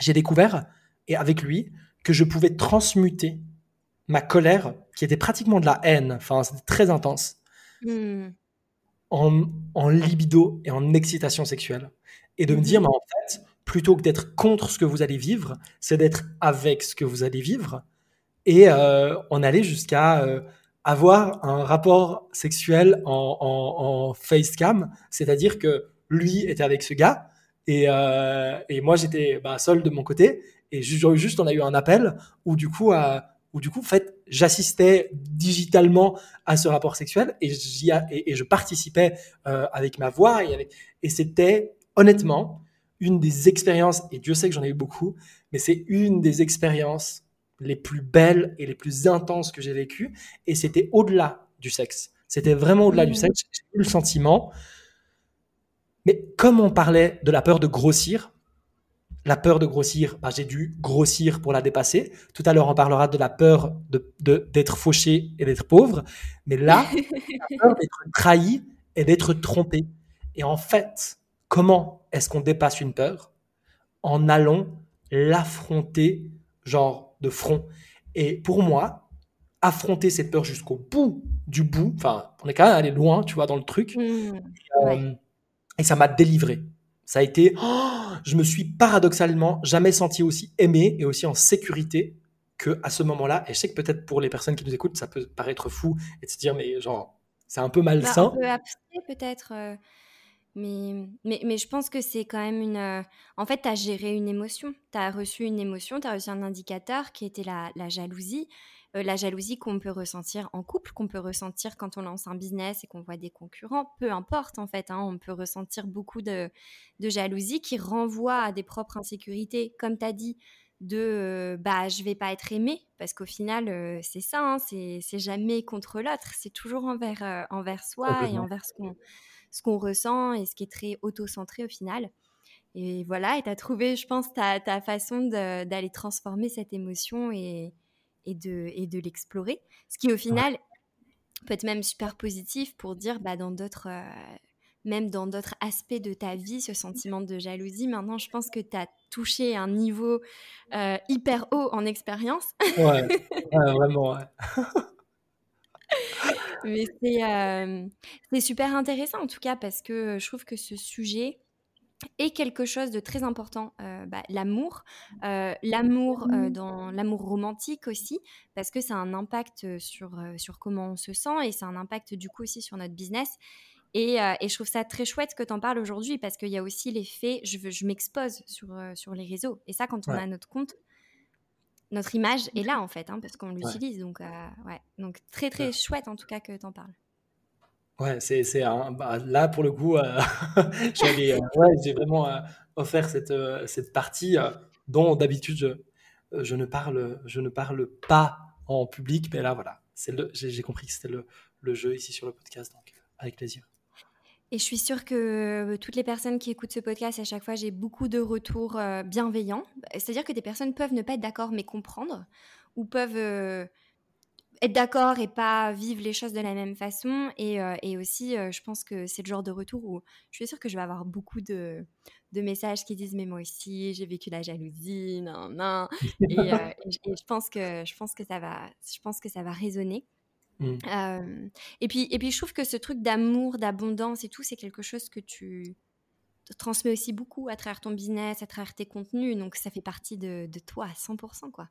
J'ai découvert, et avec lui, que je pouvais transmuter ma colère, qui était pratiquement de la haine, enfin c'était très intense, mmh. en, en, libido et en excitation sexuelle. Et de me dire, mais en fait, plutôt que d'être contre ce que vous allez vivre, c'est d'être avec ce que vous allez vivre. Et euh, on allait jusqu'à euh, avoir un rapport sexuel en, en, en facecam, c'est-à-dire que lui était avec ce gars, et, euh, et moi j'étais bah, seul de mon côté, et juste on a eu un appel où du coup euh, où du coup en fait j'assistais digitalement à ce rapport sexuel et, et, et je participais euh, avec ma voix et, avec, et c'était honnêtement une des expériences et Dieu sait que j'en ai eu beaucoup mais c'est une des expériences les plus belles et les plus intenses que j'ai vécues et c'était au-delà du sexe C'était vraiment au-delà du Mmh. sexe. J'ai eu le sentiment. Mais comme on parlait de la peur de grossir, la peur de grossir, bah, j'ai dû grossir pour la dépasser. Tout à l'heure, on parlera de la peur de, de- d'être fauché et d'être pauvre. Mais là, la peur d'être trahi et d'être trompé. Et en fait, comment est-ce qu'on dépasse une peur? En allant l'affronter, genre de front. Et pour moi, affronter cette peur jusqu'au bout du bout, enfin, on est quand même allé loin, tu vois, dans le truc. Mmh. Ouais. Euh, et ça m'a délivré. Ça a été, oh, je me suis paradoxalement jamais senti aussi aimé et aussi en sécurité que à ce moment-là. Et je sais que peut-être pour les personnes qui nous écoutent, ça peut paraître fou et de se dire, mais genre, c'est un peu Bah, un malsain. peu peut-être, euh, mais, mais, mais je pense que c'est quand même une... euh, En fait, tu as géré une émotion. Tu as reçu une émotion, tu as reçu un indicateur qui était la, la jalousie. Euh, la jalousie qu'on peut ressentir en couple, qu'on peut ressentir quand on lance un business et qu'on voit des concurrents, peu importe en fait, hein, on peut ressentir beaucoup de, de jalousie qui renvoie à des propres insécurités, comme tu as dit, de euh, bah je vais pas être aimé parce qu'au final euh, c'est ça hein, c'est jamais contre l'autre c'est toujours envers euh, envers soi et envers ce qu'on ce qu'on ressent et ce qui est très auto-centré au final. Et voilà et tu as trouvé je pense ta, ta façon d'aller transformer cette émotion et et de et de l'explorer ce qui au Ouais. final peut être même super positif pour dire bah dans d'autres euh, même dans d'autres aspects de ta vie, ce sentiment de jalousie, maintenant, je pense que tu as touché un niveau euh, hyper haut en expérience. Ouais, ouais, vraiment, ouais. Mais c'est euh, c'est super intéressant, en tout cas, parce que je trouve que ce sujet est quelque chose de très important. Euh, bah, l'amour, euh, l'amour euh, dans l'amour romantique aussi, parce que ça a un impact sur, sur comment on se sent et ça a un impact du coup aussi sur notre business. Et, et je trouve ça très chouette que tu en parles aujourd'hui parce qu'il y a aussi l'effet, je, veux- je m'expose sur, sur les réseaux. Et ça, quand on Ouais, a notre compte, notre image est là en fait, hein, parce qu'on ouais, l'utilise. Donc, ouais. donc très très chouette en tout cas que tu en parles. Ouais, c'est, c'est un, bah, là pour le coup, euh, euh, j'ai vraiment euh, offert cette, cette partie dont d'habitude je, je ne parle, je ne parle pas en public, mais là voilà, c'est j'ai, j'ai compris que c'était le, le jeu ici sur le podcast, donc avec plaisir. Et je suis sûre que toutes les personnes qui écoutent ce podcast, à chaque fois, j'ai beaucoup de retours bienveillants. C'est-à-dire que des personnes peuvent ne pas être d'accord, mais comprendre, ou peuvent être d'accord et pas vivre les choses de la même façon. Et, euh, et aussi, euh, je pense que c'est le genre de retour où je suis sûre que je vais avoir beaucoup de, de messages qui disent Mais moi aussi, j'ai vécu la jalousie, non, non. Et, euh, et je et je pense que, je pense que ça va, je pense que ça va résonner. Mm. Euh, et, puis, et puis, je trouve que ce truc d'amour, d'abondance et tout, c'est quelque chose que tu transmets aussi beaucoup à travers ton business, à travers tes contenus. Donc, ça fait partie de, de toi à 100%, quoi.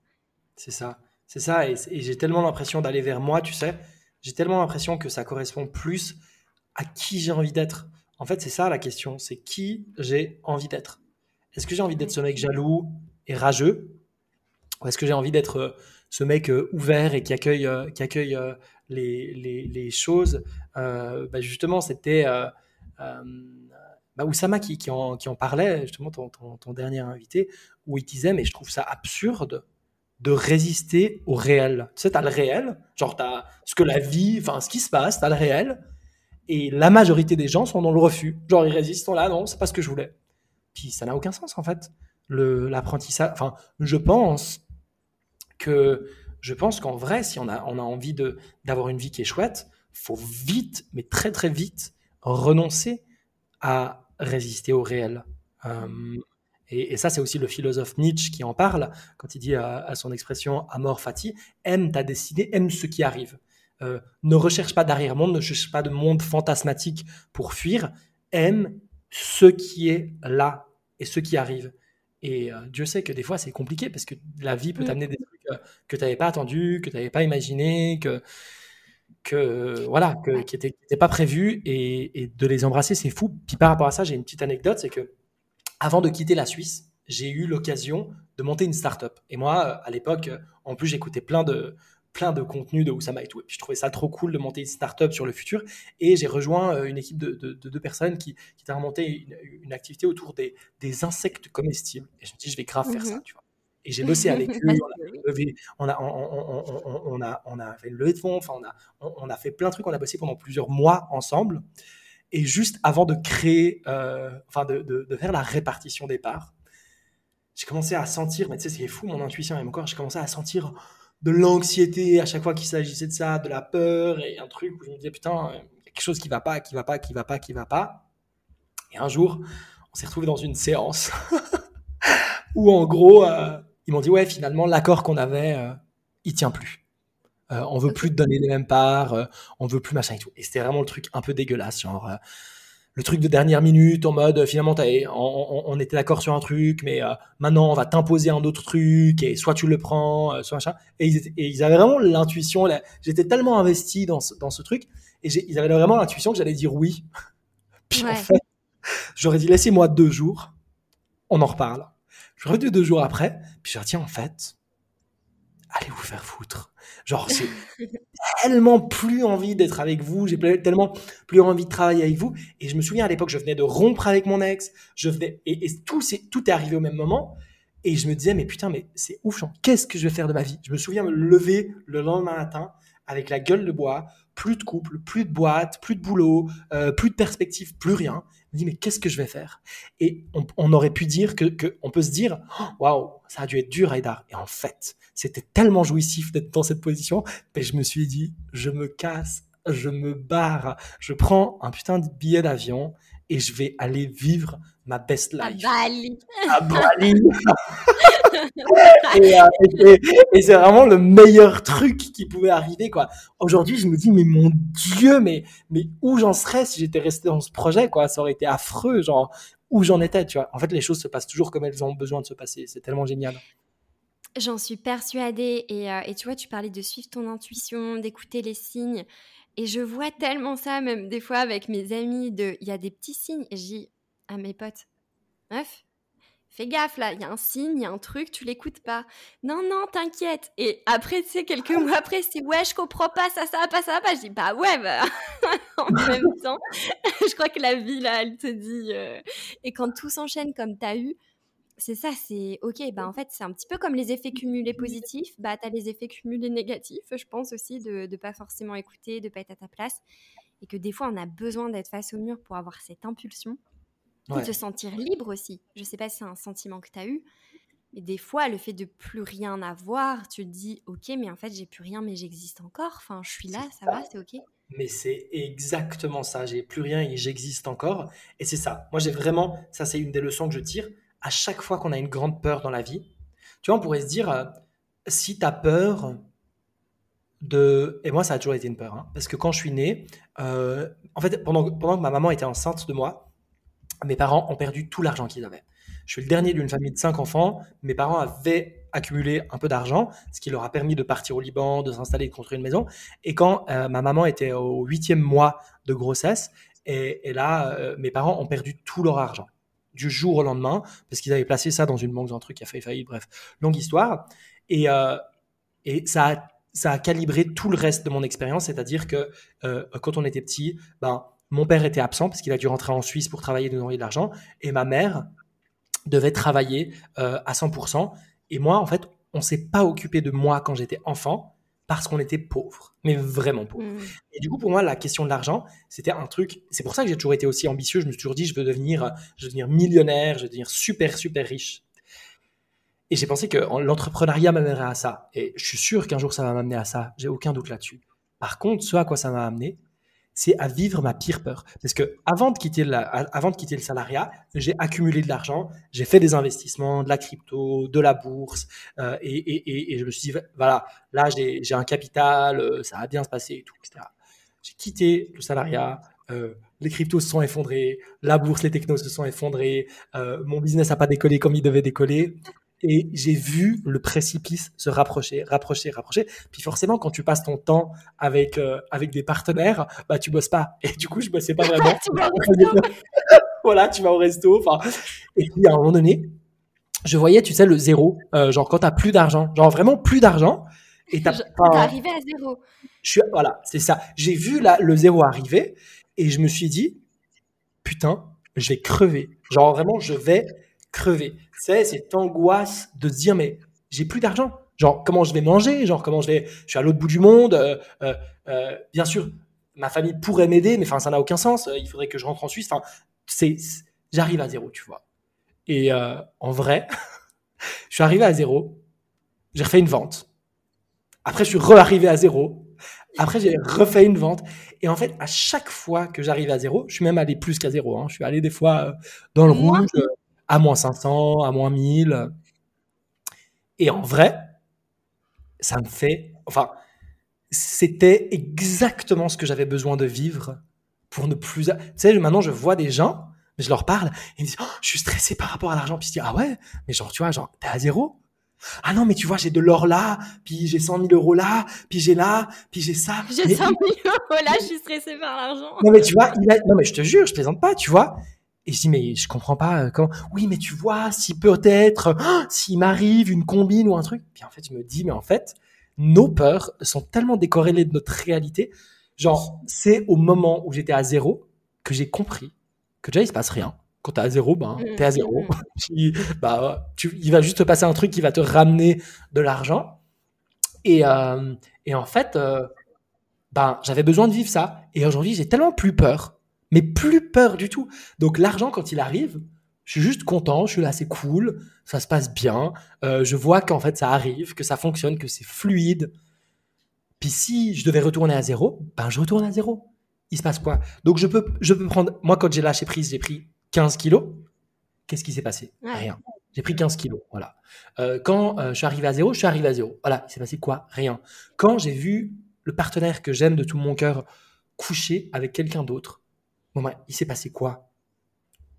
C'est ça, c'est ça, et, j'ai tellement l'impression d'aller vers moi, tu sais, j'ai tellement l'impression que ça correspond plus à qui j'ai envie d'être. En fait, c'est ça la question, c'est qui j'ai envie d'être. Est-ce que j'ai envie d'être ce mec jaloux et rageux? Ou est-ce que j'ai envie d'être euh, ce mec euh, ouvert et qui accueille, euh, qui accueille les, les, choses? Bah, Justement, c'était euh, bah, Oussama qui, qui, en, qui en parlait, justement, ton, ton, ton dernier invité, où il disait, mais je trouve ça absurde de résister au réel. Tu sais, t'as le réel, genre t'as ce que la vie, enfin ce qui se passe, t'as le réel, et la majorité des gens sont dans le refus. Genre ils résistent, sont là, non, c'est pas ce que je voulais. Puis ça n'a aucun sens en fait. L'apprentissage, enfin, je pense que je pense qu'en vrai, si on a on a envie d'avoir une vie qui est chouette, faut vite, mais très très vite, renoncer à résister au réel. Euh, et, et ça, c'est aussi le philosophe Nietzsche qui en parle quand il dit à, à son expression amor fati aime ta destinée, aime ce qui arrive. Euh, ne recherche pas d'arrière-monde, ne cherche pas de monde fantasmatique pour fuir, aime ce qui est là et ce qui arrive. Et euh, Dieu sait que des fois c'est compliqué parce que la vie peut Mm. t'amener des trucs euh, que tu n'avais pas attendu, que tu n'avais pas imaginé, que, que voilà, que, qui n'étaient pas prévus et, et de les embrasser, c'est fou. Puis par rapport à ça, j'ai une petite anecdote, c'est que avant de quitter la Suisse, j'ai eu l'occasion de monter une start-up. Et moi, à l'époque, en plus, j'écoutais plein de, plein de contenus de Oussama et tout. Et puis, je trouvais ça trop cool de monter une start-up sur le futur. Et j'ai rejoint euh, une équipe de, de- de deux personnes qui, qui étaient remonté une, une activité autour des, des insectes comestibles. Et je me dis, je vais grave faire ça, Mhm. tu vois. Et j'ai bossé avec eux, on a, on, a, on, a, fait une levée de fonds, enfin, on a, on, a fait plein de trucs, on a bossé pendant plusieurs mois ensemble. Et juste avant de créer, euh, enfin, de, faire la répartition des parts, j'ai commencé à sentir, mais tu sais, c'est fou mon intuition et mon corps, j'ai commencé à sentir de l'anxiété à chaque fois qu'il s'agissait de ça, de la peur et un truc où je me disais putain, a quelque chose qui va pas, qui va pas, qui va pas, qui va pas. Et un jour, on s'est retrouvé dans une séance où en gros, euh, ils m'ont dit ouais, finalement, l'accord qu'on avait, euh, il tient plus. Euh, on veut plus te donner les mêmes parts, euh, on veut plus machin et tout. Et c'était vraiment le truc un peu dégueulasse, genre le truc de dernière minute en mode finalement on, on, était d'accord sur un truc mais maintenant on va t'imposer un autre truc et soit tu le prends soit machin et ils, et ils avaient vraiment l'intuition j'étais tellement investi dans ce, dans ce truc et ils avaient vraiment l'intuition que j'allais dire oui puis en fait j'aurais dit laissez-moi deux jours on en reparle je reviens deux jours après, puis je dis, tiens, en fait, allez vous faire foutre. Genre, c'est tellement plus envie d'être avec vous, j'ai tellement plus envie de travailler avec vous. Et je me souviens à l'époque, je venais de rompre avec mon ex, je venais, et, tout, est, tout est arrivé au même moment. Et je me disais, mais putain, mais c'est ouf, qu'est-ce que je vais faire de ma vie? Je me souviens me lever le lendemain matin avec la gueule de bois, plus de couple, plus de boîte, plus de boulot, euh, plus de perspective, plus rien. Je me dis, mais qu'est-ce que je vais faire? Et on, aurait pu dire que, on peut se dire, waouh, ça a dû être dur, Aïdar. Et en fait, c'était tellement jouissif d'être dans cette position, mais je me suis dit, je me casse, je me barre, je prends un putain de billet d'avion et je vais aller vivre ma best life. À Bali. À Bali. Euh, et, c'est vraiment le meilleur truc qui pouvait arriver, quoi. Aujourd'hui, je me dis, mais mon Dieu, mais, mais où j'en serais si j'étais resté dans ce projet, quoi? Ça aurait été affreux, genre, où j'en étais, tu vois? En fait, les choses se passent toujours comme elles ont besoin de se passer. C'est tellement génial. J'en suis persuadée. Et, euh, et tu vois, tu parlais de suivre ton intuition, d'écouter les signes. Et je vois tellement ça, même des fois avec mes amis, de il y a des petits signes. Et je dis à mes potes, meuf, fais gaffe là, il y a un signe, il y a un truc, tu l'écoutes pas. Non, non, t'inquiète. Et après, tu sais, quelques mois après, c'est ouais, je comprends pas ça, ça, pas ça, pas. Je dis bah ouais, bah, en même temps, je crois que la vie là, elle te dit. Euh, et quand tout s'enchaîne comme t'as eu, c'est ça, c'est ok. Bah en fait, c'est un petit peu comme les effets cumulés positifs. Bah t'as les effets cumulés négatifs, je pense aussi, de ne pas forcément écouter, de pas être à ta place. Et que des fois, on a besoin d'être face au mur pour avoir cette impulsion. Ouais. te sentir libre aussi. Je sais pas si c'est un sentiment que tu as eu, mais des fois, le fait de plus rien avoir, tu te dis, ok, mais en fait, j'ai plus rien, mais j'existe encore. Enfin, je suis là, ça va, c'est ok. Mais c'est exactement ça. J'ai plus rien et j'existe encore. Et c'est ça. Moi, j'ai vraiment, ça, c'est une des leçons que je tire. À chaque fois qu'on a une grande peur dans la vie, tu vois, on pourrait se dire, euh, si tu as peur de. Et moi, ça a toujours été une peur. Hein, parce que quand je suis né, euh, en fait, pendant, pendant que ma maman était enceinte de moi, mes parents ont perdu tout l'argent qu'ils avaient. Je suis le dernier d'une famille de cinq enfants. Mes parents avaient accumulé un peu d'argent, ce qui leur a permis de partir au Liban, de s'installer, de construire une maison. Et quand euh, ma maman était au huitième mois de grossesse, et, là, mes parents ont perdu tout leur argent du jour au lendemain parce qu'ils avaient placé ça dans une banque, dans un truc qui a fait faillite. Bref, longue histoire. Et, euh, et ça a ça a calibré tout le reste de mon expérience, c'est-à-dire que quand on était petit, ben mon père était absent parce qu'il a dû rentrer en Suisse pour travailler de nourrir de l'argent. Et ma mère devait travailler euh, à 100%. Et moi, en fait, on s'est pas occupé de moi quand j'étais enfant parce qu'on était pauvre, mais vraiment pauvre. Mmh. Et du coup, pour moi, la question de l'argent, c'était un truc. C'est pour ça que j'ai toujours été aussi ambitieux. Je me suis toujours dit, je veux devenir, je veux devenir millionnaire, je veux devenir super, super riche. Et j'ai pensé que l'entrepreneuriat m'amènerait à ça. Et je suis sûr qu'un jour, ça va m'amener à ça. J'ai aucun doute là-dessus. Par contre, ce à quoi ça m'a amené, c'est à vivre ma pire peur. Parce que avant de quitter, avant de quitter le salariat, j'ai accumulé de l'argent, j'ai fait des investissements, de la crypto, de la bourse, euh, et, je me suis dit, voilà, là j'ai un capital, euh, ça va bien se passer, et tout, etc. J'ai quitté le salariat, euh, les cryptos se sont effondrés, la bourse, les technos se sont effondrés, mon business n'a pas décollé comme il devait décoller et j'ai vu le précipice se rapprocher, rapprocher, rapprocher. Puis forcément, quand tu passes ton temps avec euh, avec des partenaires, bah tu bosses pas. Et du coup, je bossais pas vraiment. voilà, tu vas au resto. Enfin, et puis à un moment donné, je voyais, tu sais, le zéro. Euh, genre quand t'as plus d'argent, genre vraiment plus d'argent. Et t'as arrivé à zéro. Je suis, voilà, c'est ça. J'ai vu là le zéro arriver et je me suis dit, putain, je vais crever. Genre vraiment, je vais crever. C'est cette angoisse de se dire, mais j'ai plus d'argent. Genre, comment je vais manger? Genre, comment je vais. Je suis à l'autre bout du monde. Euh, euh, euh, bien sûr, ma famille pourrait m'aider, mais enfin, ça n'a aucun sens. Il faudrait que je rentre en Suisse. Enfin, c'est, j'arrive à zéro, tu vois. Et en vrai, je suis arrivé à zéro. J'ai refait une vente. Après, je suis re-arrivé à zéro. Après, j'ai refait une vente. Et en fait, à chaque fois que j'arrive à zéro, je suis même allé plus qu'à zéro. Hein. Je suis allé des fois dans le rouge, à moins 500, à moins 1000. Et en vrai, ça me fait. Enfin, c'était exactement ce que j'avais besoin de vivre pour ne plus. Tu sais, maintenant, je vois des gens, mais je leur parle, et ils me disent oh, Je suis stressé par rapport à l'argent. Puis je dis Ah ouais Mais genre, tu vois, genre, t'es à zéro ah non, mais tu vois, j'ai de l'or là, puis j'ai 100 000 euros là, puis j'ai là, puis j'ai ça. J'ai 100 000 euros là, je suis stressé par l'argent. Non, mais tu vois, non, mais je te jure, je plaisante pas, tu vois. Et je dis, mais je comprends pas euh, comment? Oui, mais tu vois, si peut-être, s'il m'arrive une combine ou un truc. Puis en fait, je me dis, mais en fait, nos peurs sont tellement décorrélées de notre réalité. Genre, c'est au moment où j'étais à zéro que j'ai compris que déjà, il se passe rien. Quand t'es à zéro, ben, mmh, t'es à zéro. Mmh. bah, tu, il va juste te passer un truc qui va te ramener de l'argent. Et, euh, et en fait, euh, ben, j'avais besoin de vivre ça. Et aujourd'hui, j'ai tellement plus peur mais plus peur du tout. Donc l'argent, quand il arrive, je suis juste content, je suis là, c'est cool, ça se passe bien, euh, je vois qu'en fait ça arrive, que ça fonctionne, que c'est fluide. Puis si je devais retourner à zéro, ben je retourne à zéro. Il se passe quoi? Donc je peux, je peux prendre, moi quand j'ai lâché prise, j'ai pris 15 kilos. Qu'est-ce qui s'est passé? Rien. J'ai pris 15 kilos, voilà. Euh, quand euh, je suis arrivé à zéro, je suis arrivé à zéro. Voilà, il s'est passé quoi? Rien. Quand j'ai vu le partenaire que j'aime de tout mon cœur coucher avec quelqu'un d'autre, Bon, ben, il s'est passé quoi?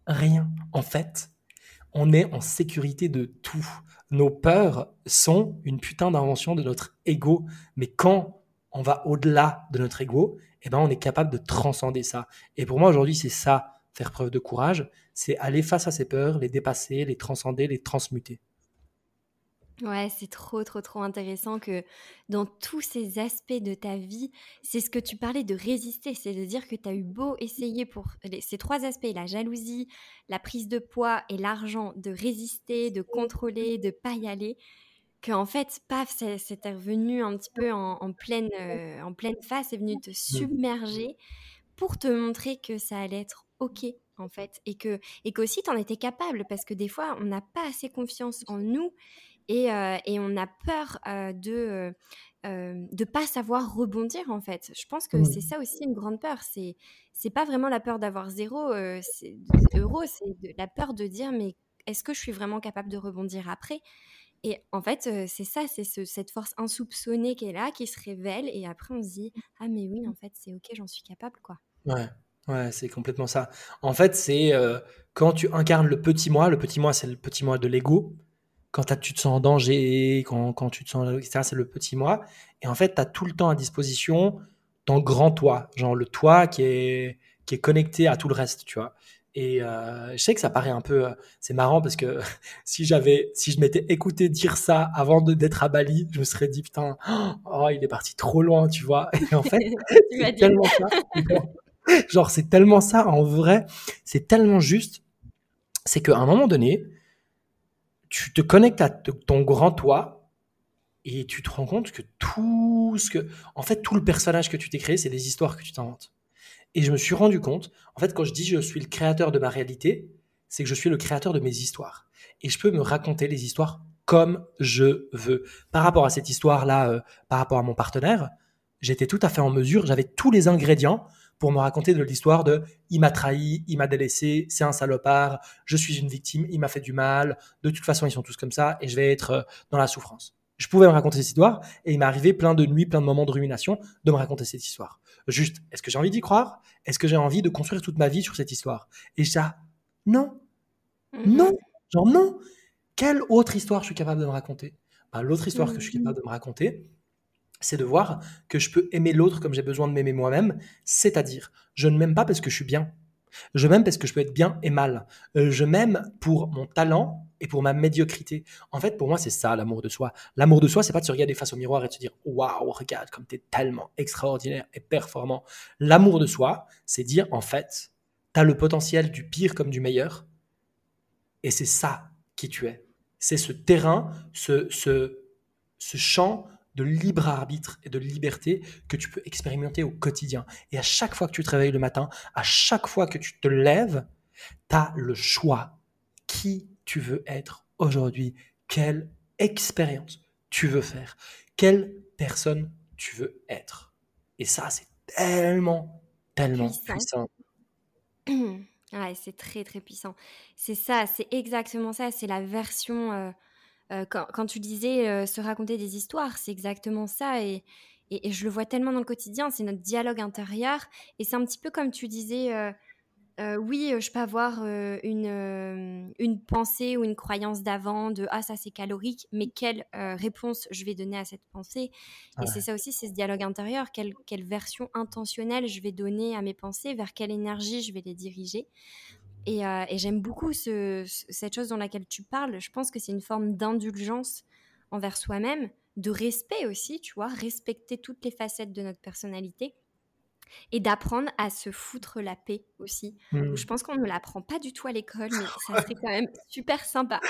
Rien. En fait, on est en sécurité de tout. Nos peurs sont une putain d'invention de notre ego. Mais quand on va au-delà de notre ego, eh ben, on est capable de transcender ça. Et pour moi, aujourd'hui, c'est ça, faire preuve de courage. C'est aller face à ces peurs, les dépasser, les transcender, les transmuter. Ouais, c'est trop, trop, trop intéressant que dans tous ces aspects de ta vie, c'est ce que tu parlais de résister, c'est de dire que tu as eu beau essayer pour ces trois aspects, la jalousie, la prise de poids et l'argent, de résister, de contrôler, de pas y aller, qu'en fait, paf, c'était revenu un petit peu en, pleine, euh, en pleine face, c'est venu te submerger pour te montrer que ça allait être OK en fait et que et qu'aussi tu en étais capable parce que des fois on n'a pas assez confiance en nous et, et, on a peur de ne de pas savoir rebondir en fait. Je pense que c'est ça aussi une grande peur. C'est c'est pas vraiment la peur d'avoir zéro c'est euro, c'est la peur de dire mais est-ce que je suis vraiment capable de rebondir après? Et en fait, c'est ça, c'est cette force insoupçonnée qui est là, qui se révèle et après on se dit ah mais oui en fait c'est ok, j'en suis capable quoi. Ouais. Ouais, c'est complètement ça. En fait, c'est quand tu incarnes le petit moi, le petit moi, c'est le petit moi de l'ego quand tu te sens en danger, quand, quand tu te sens, etc., c'est le petit moi. Et en fait, tu as tout le temps à disposition ton grand toi, genre le toi qui est, qui est connecté à tout le reste, tu vois. Et euh, je sais que ça paraît un peu, euh, c'est marrant parce que si j'avais, si je m'étais écouté dire ça avant d'être à Bali, je me serais dit putain, oh il est parti trop loin, tu vois. Et en fait, c'est tellement ça. genre c'est tellement ça en vrai, c'est tellement juste, c'est qu'à un moment donné, tu te connectes à ton grand toi et tu te rends compte que tout ce que, en fait, tout le personnage que tu t'es créé, c'est des histoires que tu t'inventes. Et je me suis rendu compte, en fait, quand je dis je suis le créateur de ma réalité, c'est que je suis le créateur de mes histoires. Et je peux me raconter les histoires comme je veux. Par rapport à cette histoire-là, euh, par rapport à mon partenaire, j'étais tout à fait en mesure, j'avais tous les ingrédients pour me raconter de l'histoire de il m'a trahi, il m'a délaissé, c'est un salopard, je suis une victime, il m'a fait du mal, de toute façon ils sont tous comme ça et je vais être euh, dans la souffrance. Je pouvais me raconter cette histoire et il m'est arrivé plein de nuits, plein de moments de rumination de me raconter cette histoire. Juste, est-ce que j'ai envie d'y croire? Est-ce que j'ai envie de construire toute ma vie sur cette histoire? Et ça, non, mm-hmm. non, genre non. Quelle autre histoire je suis capable de me raconter? Bah, L'autre histoire que je suis mm-hmm. capable de me raconter, c'est de voir que je peux aimer l'autre comme j'ai besoin de m'aimer moi-même, c'est-à-dire je ne m'aime pas parce que je suis bien. Je m'aime parce que je peux être bien et mal. Euh, je m'aime pour mon talent et pour ma médiocrité. En fait, pour moi, c'est ça l'amour de soi. L'amour de soi, c'est pas de se regarder face au miroir et de se dire waouh, regarde comme tu es tellement extraordinaire et performant. L'amour de soi, c'est dire en fait, tu as le potentiel du pire comme du meilleur et c'est ça qui tu es c'est ce terrain, ce, ce, ce champ de libre arbitre et de liberté que tu peux expérimenter au quotidien. Et à chaque fois que tu te réveilles le matin, à chaque fois que tu te lèves, tu as le choix. Qui tu veux être aujourd'hui Quelle expérience tu veux faire? Quelle personne tu veux être? Et ça, c'est tellement, tellement puissant. Ouais, c'est très très puissant. C'est ça, c'est exactement ça. C'est la version euh, euh, quand, tu disais euh, se raconter des histoires, c'est exactement ça. Et, et, je le vois tellement dans le quotidien, c'est notre dialogue intérieur. Et c'est un petit peu comme tu disais, euh, oui, je peux avoir une, une pensée ou une croyance d'avant de Ah, ça c'est calorique, mais quelle réponse je vais donner à cette pensée? Et c'est ça aussi, c'est ce dialogue intérieur. Quelle, quelle version intentionnelle je vais donner à mes pensées, vers quelle énergie je vais les diriger? Euh, et, j'aime beaucoup cette chose dans laquelle tu parles. Je pense que c'est une forme d'indulgence envers soi-même, de respect aussi, tu vois, respecter toutes les facettes de notre personnalité et d'apprendre à se foutre la paix aussi. Mmh. Je pense qu'on ne l'apprend pas du tout à l'école, mais ça serait quand même super sympa.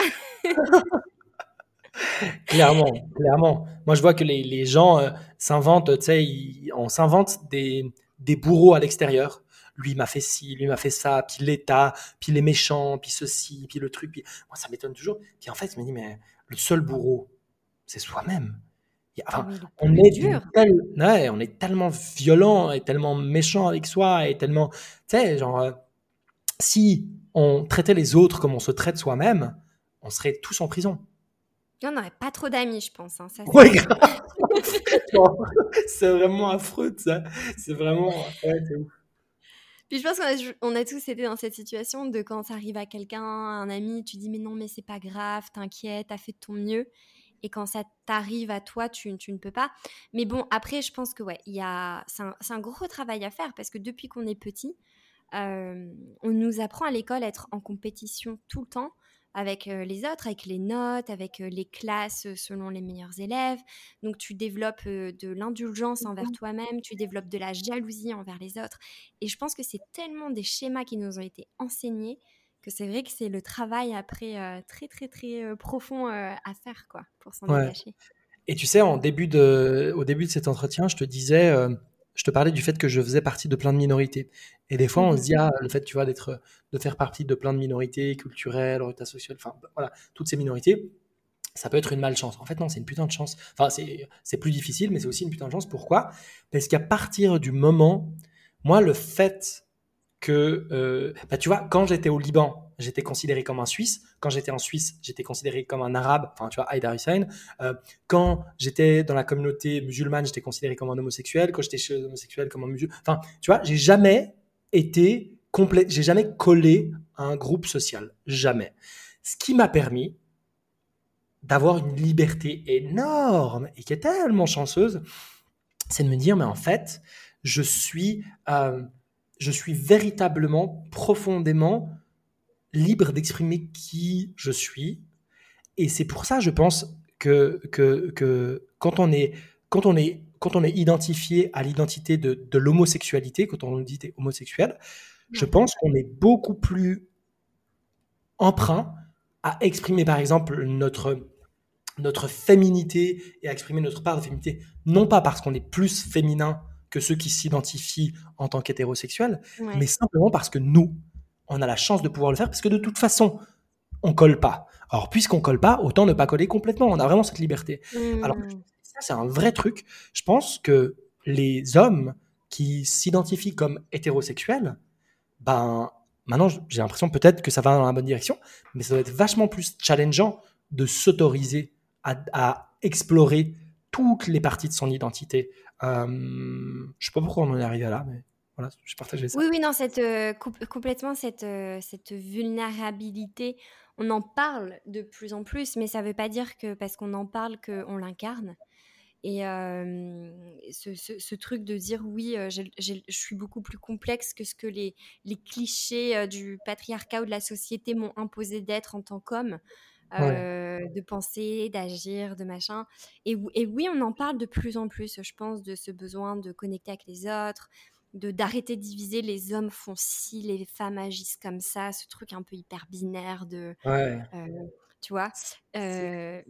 clairement, clairement. Moi, je vois que les, gens euh, s'inventent, tu sais, on s'invente des, des bourreaux à l'extérieur lui m'a fait ci, lui m'a fait ça, puis l'État, puis les méchants, puis ceci, puis le truc. Puis... Moi, ça m'étonne toujours. Puis en fait, je me dis, mais le seul bourreau, c'est soi-même. Ah on, est dur. on est tellement violent et tellement méchant avec soi et tellement. Tu sais, genre, euh, si on traitait les autres comme on se traite soi-même, on serait tous en prison. On n'aurait pas trop d'amis, je pense. Hein, c'est vraiment affreux, ça. C'est vraiment. Puis je pense qu'on a, tous été dans cette situation de quand ça arrive à quelqu'un, un ami, tu dis mais non, mais c'est pas grave, t'inquiète, t'as fait de ton mieux. Et quand ça t'arrive à toi, tu, ne peux pas. Mais bon, après, je pense que ouais, il y a, c'est un, gros travail à faire parce que depuis qu'on est petit, euh, on nous apprend à l'école à être en compétition tout le temps avec les autres, avec les notes, avec les classes selon les meilleurs élèves. Donc tu développes de l'indulgence envers toi-même, tu développes de la jalousie envers les autres. Et je pense que c'est tellement des schémas qui nous ont été enseignés que c'est vrai que c'est le travail après très très très profond à faire quoi pour s'en détacher. Et tu sais, en début de, au début de cet entretien, je te disais, je te parlais du fait que je faisais partie de plein de minorités. Et des fois, on se dit, ah, le fait, tu vois, d'être, de faire partie de plein de minorités culturelles, état social, enfin, voilà, toutes ces minorités, ça peut être une malchance. En fait, non, c'est une putain de chance. Enfin, c'est, c'est plus difficile, mais c'est aussi une putain de chance. Pourquoi? Parce qu'à partir du moment, moi, le fait que, euh, bah, tu vois, quand j'étais au Liban, j'étais considéré comme un Suisse. Quand j'étais en Suisse, j'étais considéré comme un Arabe. Enfin, tu vois, Haïdar Hussein. Euh, quand j'étais dans la communauté musulmane, j'étais considéré comme un homosexuel. Quand j'étais chez les homosexuels, comme un musulman. Enfin, tu vois, j'ai jamais été complet. J'ai jamais collé à un groupe social. Jamais. Ce qui m'a permis d'avoir une liberté énorme et qui est tellement chanceuse, c'est de me dire, mais en fait, je suis, euh, je suis véritablement, profondément libre d'exprimer qui je suis. Et c'est pour ça, je pense, que, que, que quand, on est, quand, on est, quand on est identifié à l'identité de, de l'homosexualité, quand on nous dit homosexuel, je pense qu'on est beaucoup plus emprunt à exprimer, par exemple, notre, notre féminité et à exprimer notre part de féminité, non pas parce qu'on est plus féminin que ceux qui s'identifient en tant qu'hétérosexuels, mais simplement parce que nous, on a la chance de pouvoir le faire parce que de toute façon, on colle pas. Alors, puisqu'on colle pas, autant ne pas coller complètement. On a vraiment cette liberté. Mmh. Alors, ça, c'est un vrai truc. Je pense que les hommes qui s'identifient comme hétérosexuels, ben, maintenant, j'ai l'impression peut-être que ça va dans la bonne direction, mais ça doit être vachement plus challengeant de s'autoriser à, explorer toutes les parties de son identité. Euh, je sais pas pourquoi on en est arrivé là, mais voilà, je partageais ça. Oui, oui, non, cette, euh, complètement cette, euh, cette vulnérabilité, on en parle de plus en plus, mais ça ne veut pas dire que parce qu'on en parle qu'on l'incarne. Et ce, ce, truc de dire oui, je suis beaucoup plus complexe que ce que les, les clichés du patriarcat ou de la société m'ont imposé d'être en tant qu'homme. De penser, d'agir, de machin. Et, et, oui, on en parle de plus en plus, je pense, de ce besoin de connecter avec les autres, de d'arrêter de diviser les hommes font ci, les femmes agissent comme ça, ce truc un peu hyper binaire de. Euh, tu vois. Euh,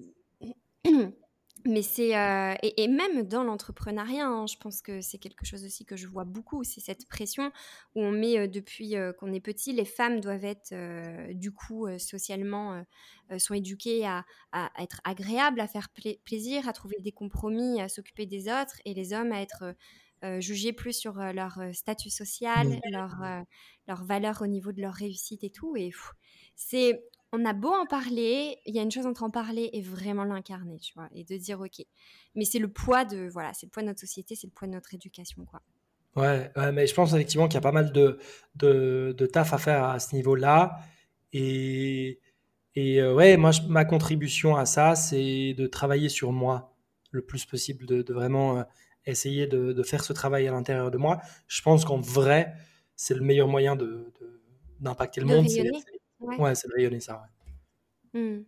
mais c'est euh, et, même dans l'entrepreneuriat, hein, je pense que c'est quelque chose aussi que je vois beaucoup. C'est cette pression où on met euh, depuis qu'on est petit, les femmes doivent être du coup socialement sont éduquées à, être agréables, à faire plaisir, à trouver des compromis, à s'occuper des autres, et les hommes à être jugés plus sur leur statut social, mmh. leur leur valeur au niveau de leur réussite et tout. Et c'est on a beau en parler, il y a une chose entre en parler et vraiment l'incarner, tu vois, et de dire ok. Mais c'est le poids de voilà, c'est le poids de notre société, c'est le poids de notre éducation, quoi. Ouais, mais je pense effectivement qu'il y a pas mal de, de, taf à faire à ce niveau-là. Et, et euh, ouais, moi, ma contribution à ça, c'est de travailler sur moi le plus possible, de, vraiment euh, essayer de, faire ce travail à l'intérieur de moi. Je pense qu'en vrai, c'est le meilleur moyen de, d'impacter le monde. Ouais, c'est de rayonner ça. Mmh.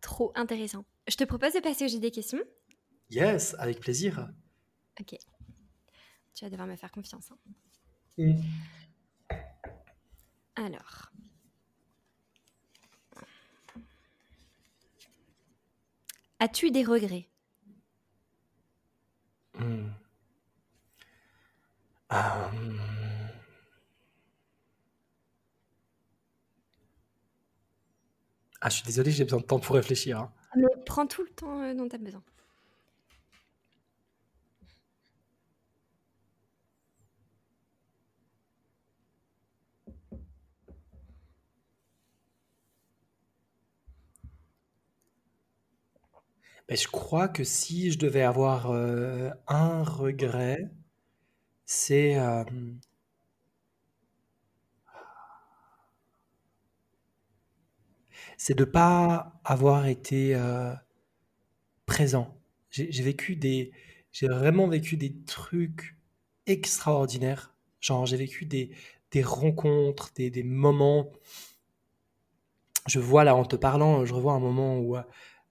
Trop intéressant. Je te propose de passer au jeu des questions. Yes, avec plaisir. Ok. Tu vas devoir me faire confiance. Hein. Mmh. Alors. As-tu des regrets? Mmh. Ah, je suis désolé, j'ai besoin de temps pour réfléchir. Hein. Mais prends tout le temps euh, dont tu as besoin. Ben, je crois que si je devais avoir euh, un regret, c'est euh, c'est de pas avoir été euh, présent. J'ai vécu des, j'ai vraiment vécu des trucs extraordinaires. Genre, j'ai vécu des, des rencontres, des, des, moments. Je vois là, en te parlant, je revois un moment où,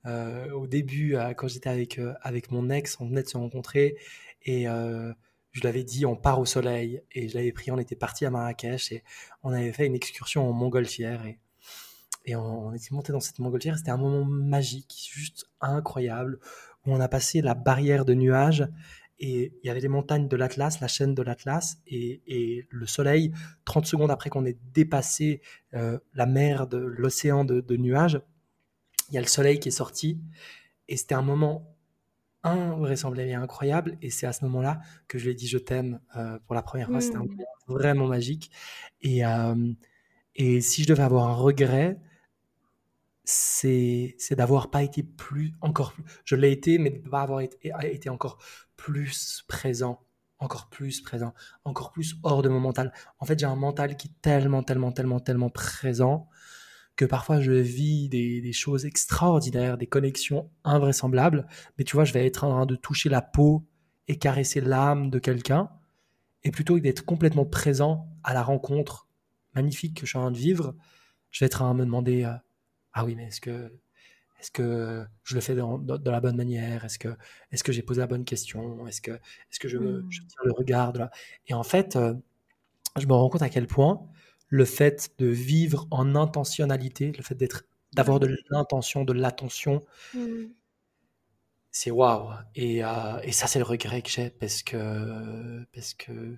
euh, au début, euh, quand j'étais avec, avec mon ex, on venait de se rencontrer et je l'avais dit, on part au soleil et je l'avais pris, on était parti à Marrakech et on avait fait une excursion en montgolfière et et on, était monté dans cette montgolfière. C'était un moment magique, juste incroyable, où on a passé la barrière de nuages et il y avait les montagnes de l'Atlas, la chaîne de l'Atlas, et, le soleil, 30 secondes après qu'on ait dépassé euh, la mer, de l'océan de, nuages, il y a le soleil qui est sorti, et c'était un moment invraisemblable et incroyable, et c'est à ce moment-là que je lui ai dit je t'aime euh, pour la première fois, c'était un mmh. moment vraiment magique, et, euh, et si je devais avoir un regret, c'est d'avoir pas été plus, encore plus, je l'ai été, mais de pas avoir été, été encore plus présent, encore plus présent, encore plus hors de mon mental. En fait, j'ai un mental qui est tellement, tellement, tellement, tellement présent que parfois je vis des, des, choses extraordinaires, des connexions invraisemblables, mais tu vois, je vais être en train de toucher la peau et caresser l'âme de quelqu'un, et plutôt que d'être complètement présent à la rencontre magnifique que je suis en train de vivre, je vais être en train de me demander euh, ah oui, mais est-ce que, est-ce que je le fais de, la bonne manière? Est-ce que, est-ce que j'ai posé la bonne question? Est-ce que, est-ce que je, me, je mmh. tiens le regard là? Et en fait, euh, je me rends compte à quel point le fait de vivre en intentionnalité, le fait d'être, d'avoir de l'intention, de l'attention, mmh. c'est waouh. Et, euh, et, ça, c'est le regret que j'ai parce que, parce que,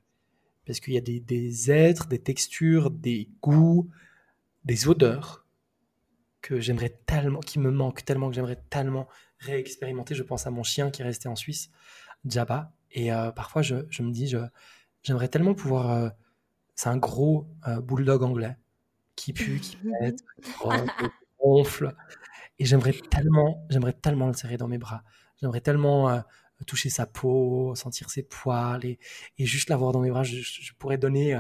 parce qu'il y a des, des êtres, des textures, des goûts, des odeurs que j'aimerais tellement, qui me manque tellement, que j'aimerais tellement réexpérimenter. Je pense à mon chien qui est resté en Suisse, Jabba. Et euh, parfois, je, je, me dis, je, j'aimerais tellement pouvoir. Euh, c'est un gros euh, bulldog anglais qui pue, qui pète, qui ronfle. Et j'aimerais tellement, j'aimerais tellement le serrer dans mes bras. J'aimerais tellement toucher sa peau, sentir ses poils et, et juste l'avoir dans mes bras. Je, je pourrais donner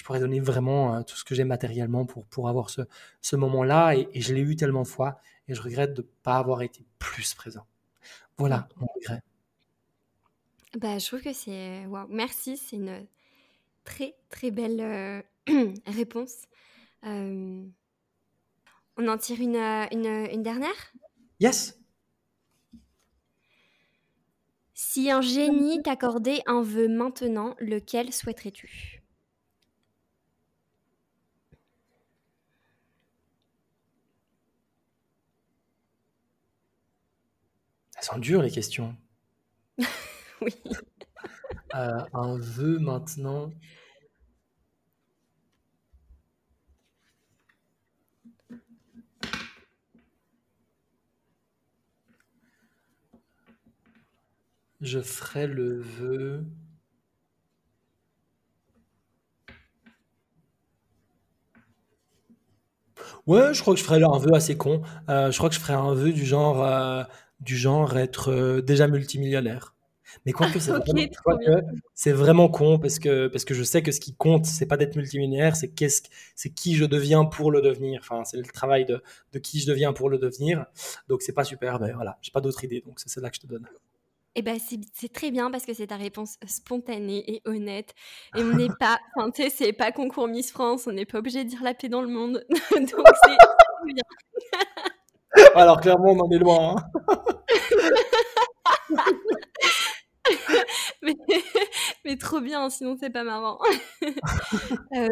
je pourrais donner vraiment euh, tout ce que j'ai matériellement pour, pour avoir ce, ce moment-là. Et, je l'ai eu tellement de fois et je regrette de ne pas avoir été plus présent. Voilà mon regret. Bah, je trouve que c'est. Wow. Merci, c'est une très très belle euh, réponse. Euh, on en tire une, une, une dernière? Yes. Si un génie t'accordait un vœu maintenant, lequel souhaiterais-tu? Elles sont dures les questions. oui. Euh, un vœu maintenant. Je ferai le vœu. Ouais, je crois que je ferais un vœu assez con. Euh, je crois que je ferais un vœu du genre, euh, du genre être euh, déjà multimillionnaire. Mais quoique c'est vraiment, c'est vraiment con parce que, parce que je sais que ce qui compte, c'est pas d'être multimillionnaire, c'est qu'est-ce, c'est qui je deviens pour le devenir. Enfin, c'est le travail de, de qui je deviens pour le devenir. Donc c'est pas super, mais voilà, j'ai pas d'autre idée. Donc c'est celle-là que je te donne. Eh ben, c'est très bien parce que c'est ta réponse spontanée et honnête. Et on n'est pas, enfin, tu sais, c'est pas concours Miss France, on n'est pas obligé de dire la paix dans le monde. Donc, c'est bien. Alors, clairement, on en est loin. Hein. mais, trop bien, sinon, c'est pas marrant. Euh,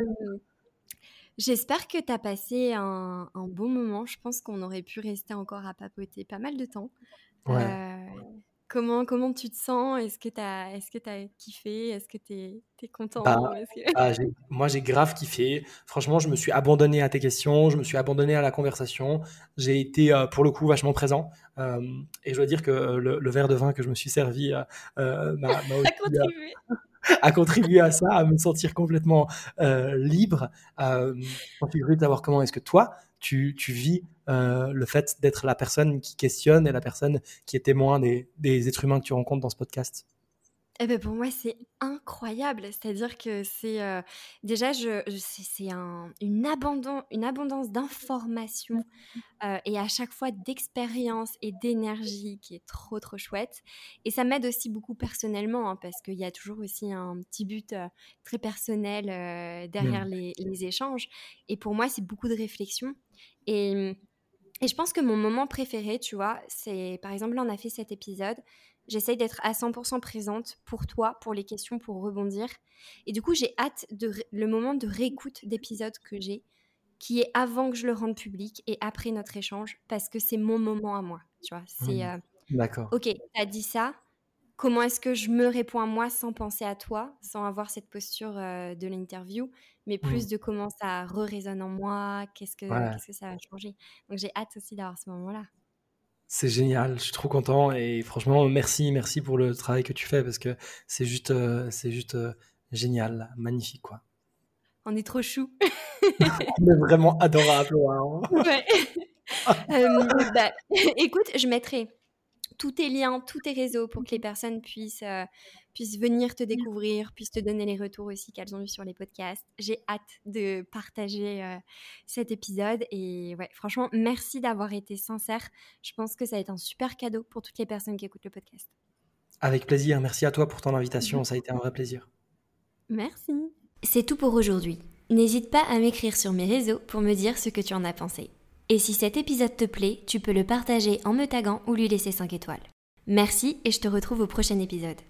j'espère que tu as passé un, bon moment. Je pense qu'on aurait pu rester encore à papoter pas mal de temps. Ouais. Euh, Comment, comment tu te sens? Est-ce que tu as, est que as kiffé? Est-ce que tu es, content? Bah, bah, Moi, j'ai grave kiffé. Franchement, je me suis abandonné à tes questions, je me suis abandonné à la conversation. J'ai été, euh, pour le coup, vachement présent. Euh, et je dois dire que le, verre de vin que je me suis servi euh, m'a contribué. à contribuer à ça, à me sentir complètement libre. Euh, je suis curieux de savoir comment est-ce que toi, tu, tu vis euh, le fait d'être la personne qui questionne et la personne qui est témoin des, des êtres humains que tu rencontres dans ce podcast eh ben pour moi, c'est incroyable. C'est-à-dire que c'est euh, déjà, je, c'est un, une, abondance, une abondance d'informations euh, et à chaque fois d'expérience et d'énergie qui est trop, trop chouette. Et ça m'aide aussi beaucoup personnellement hein, parce qu'il y a toujours aussi un petit but très personnel derrière mmh. les, les, échanges. Et pour moi, c'est beaucoup de réflexion. Et et je pense que mon moment préféré, tu vois, c'est par exemple, là, on a fait cet épisode. J'essaye d'être à 100% présente pour toi, pour les questions, pour rebondir. Et du coup, j'ai hâte de le moment de réécoute d'épisode que j'ai, qui est avant que je le rende public et après notre échange, parce que c'est mon moment à moi. Tu vois, c'est. Mmh. Euh, D'accord. Ok, tu as dit ça comment est-ce que je me réponds à moi sans penser à toi, sans avoir cette posture euh, de l'interview, mais plus mmh. de comment ça re-résonne en moi, qu'est-ce que, que ça va changer. Donc j'ai hâte aussi d'avoir ce moment-là. C'est génial, je suis trop content et franchement merci, merci pour le travail que tu fais parce que c'est juste, euh, c'est juste euh, génial, magnifique quoi. On est trop chou. On est vraiment adorable. Ouais. bah, écoute, je mettrai tous tes liens, tous tes réseaux pour que les personnes puissent, euh, puissent venir te découvrir, puissent te donner les retours aussi qu'elles ont eu sur les podcasts. J'ai hâte de partager euh, cet épisode et ouais, franchement, merci d'avoir été sincère. Je pense que ça va être un super cadeau pour toutes les personnes qui écoutent le podcast. Avec plaisir, merci à toi pour ton invitation, ça a été un vrai plaisir. Merci. C'est tout pour aujourd'hui. N'hésite pas à m'écrire sur mes réseaux pour me dire ce que tu en as pensé. Et si cet épisode te plaît, tu peux le partager en me taguant ou lui laisser 5 étoiles. Merci et je te retrouve au prochain épisode.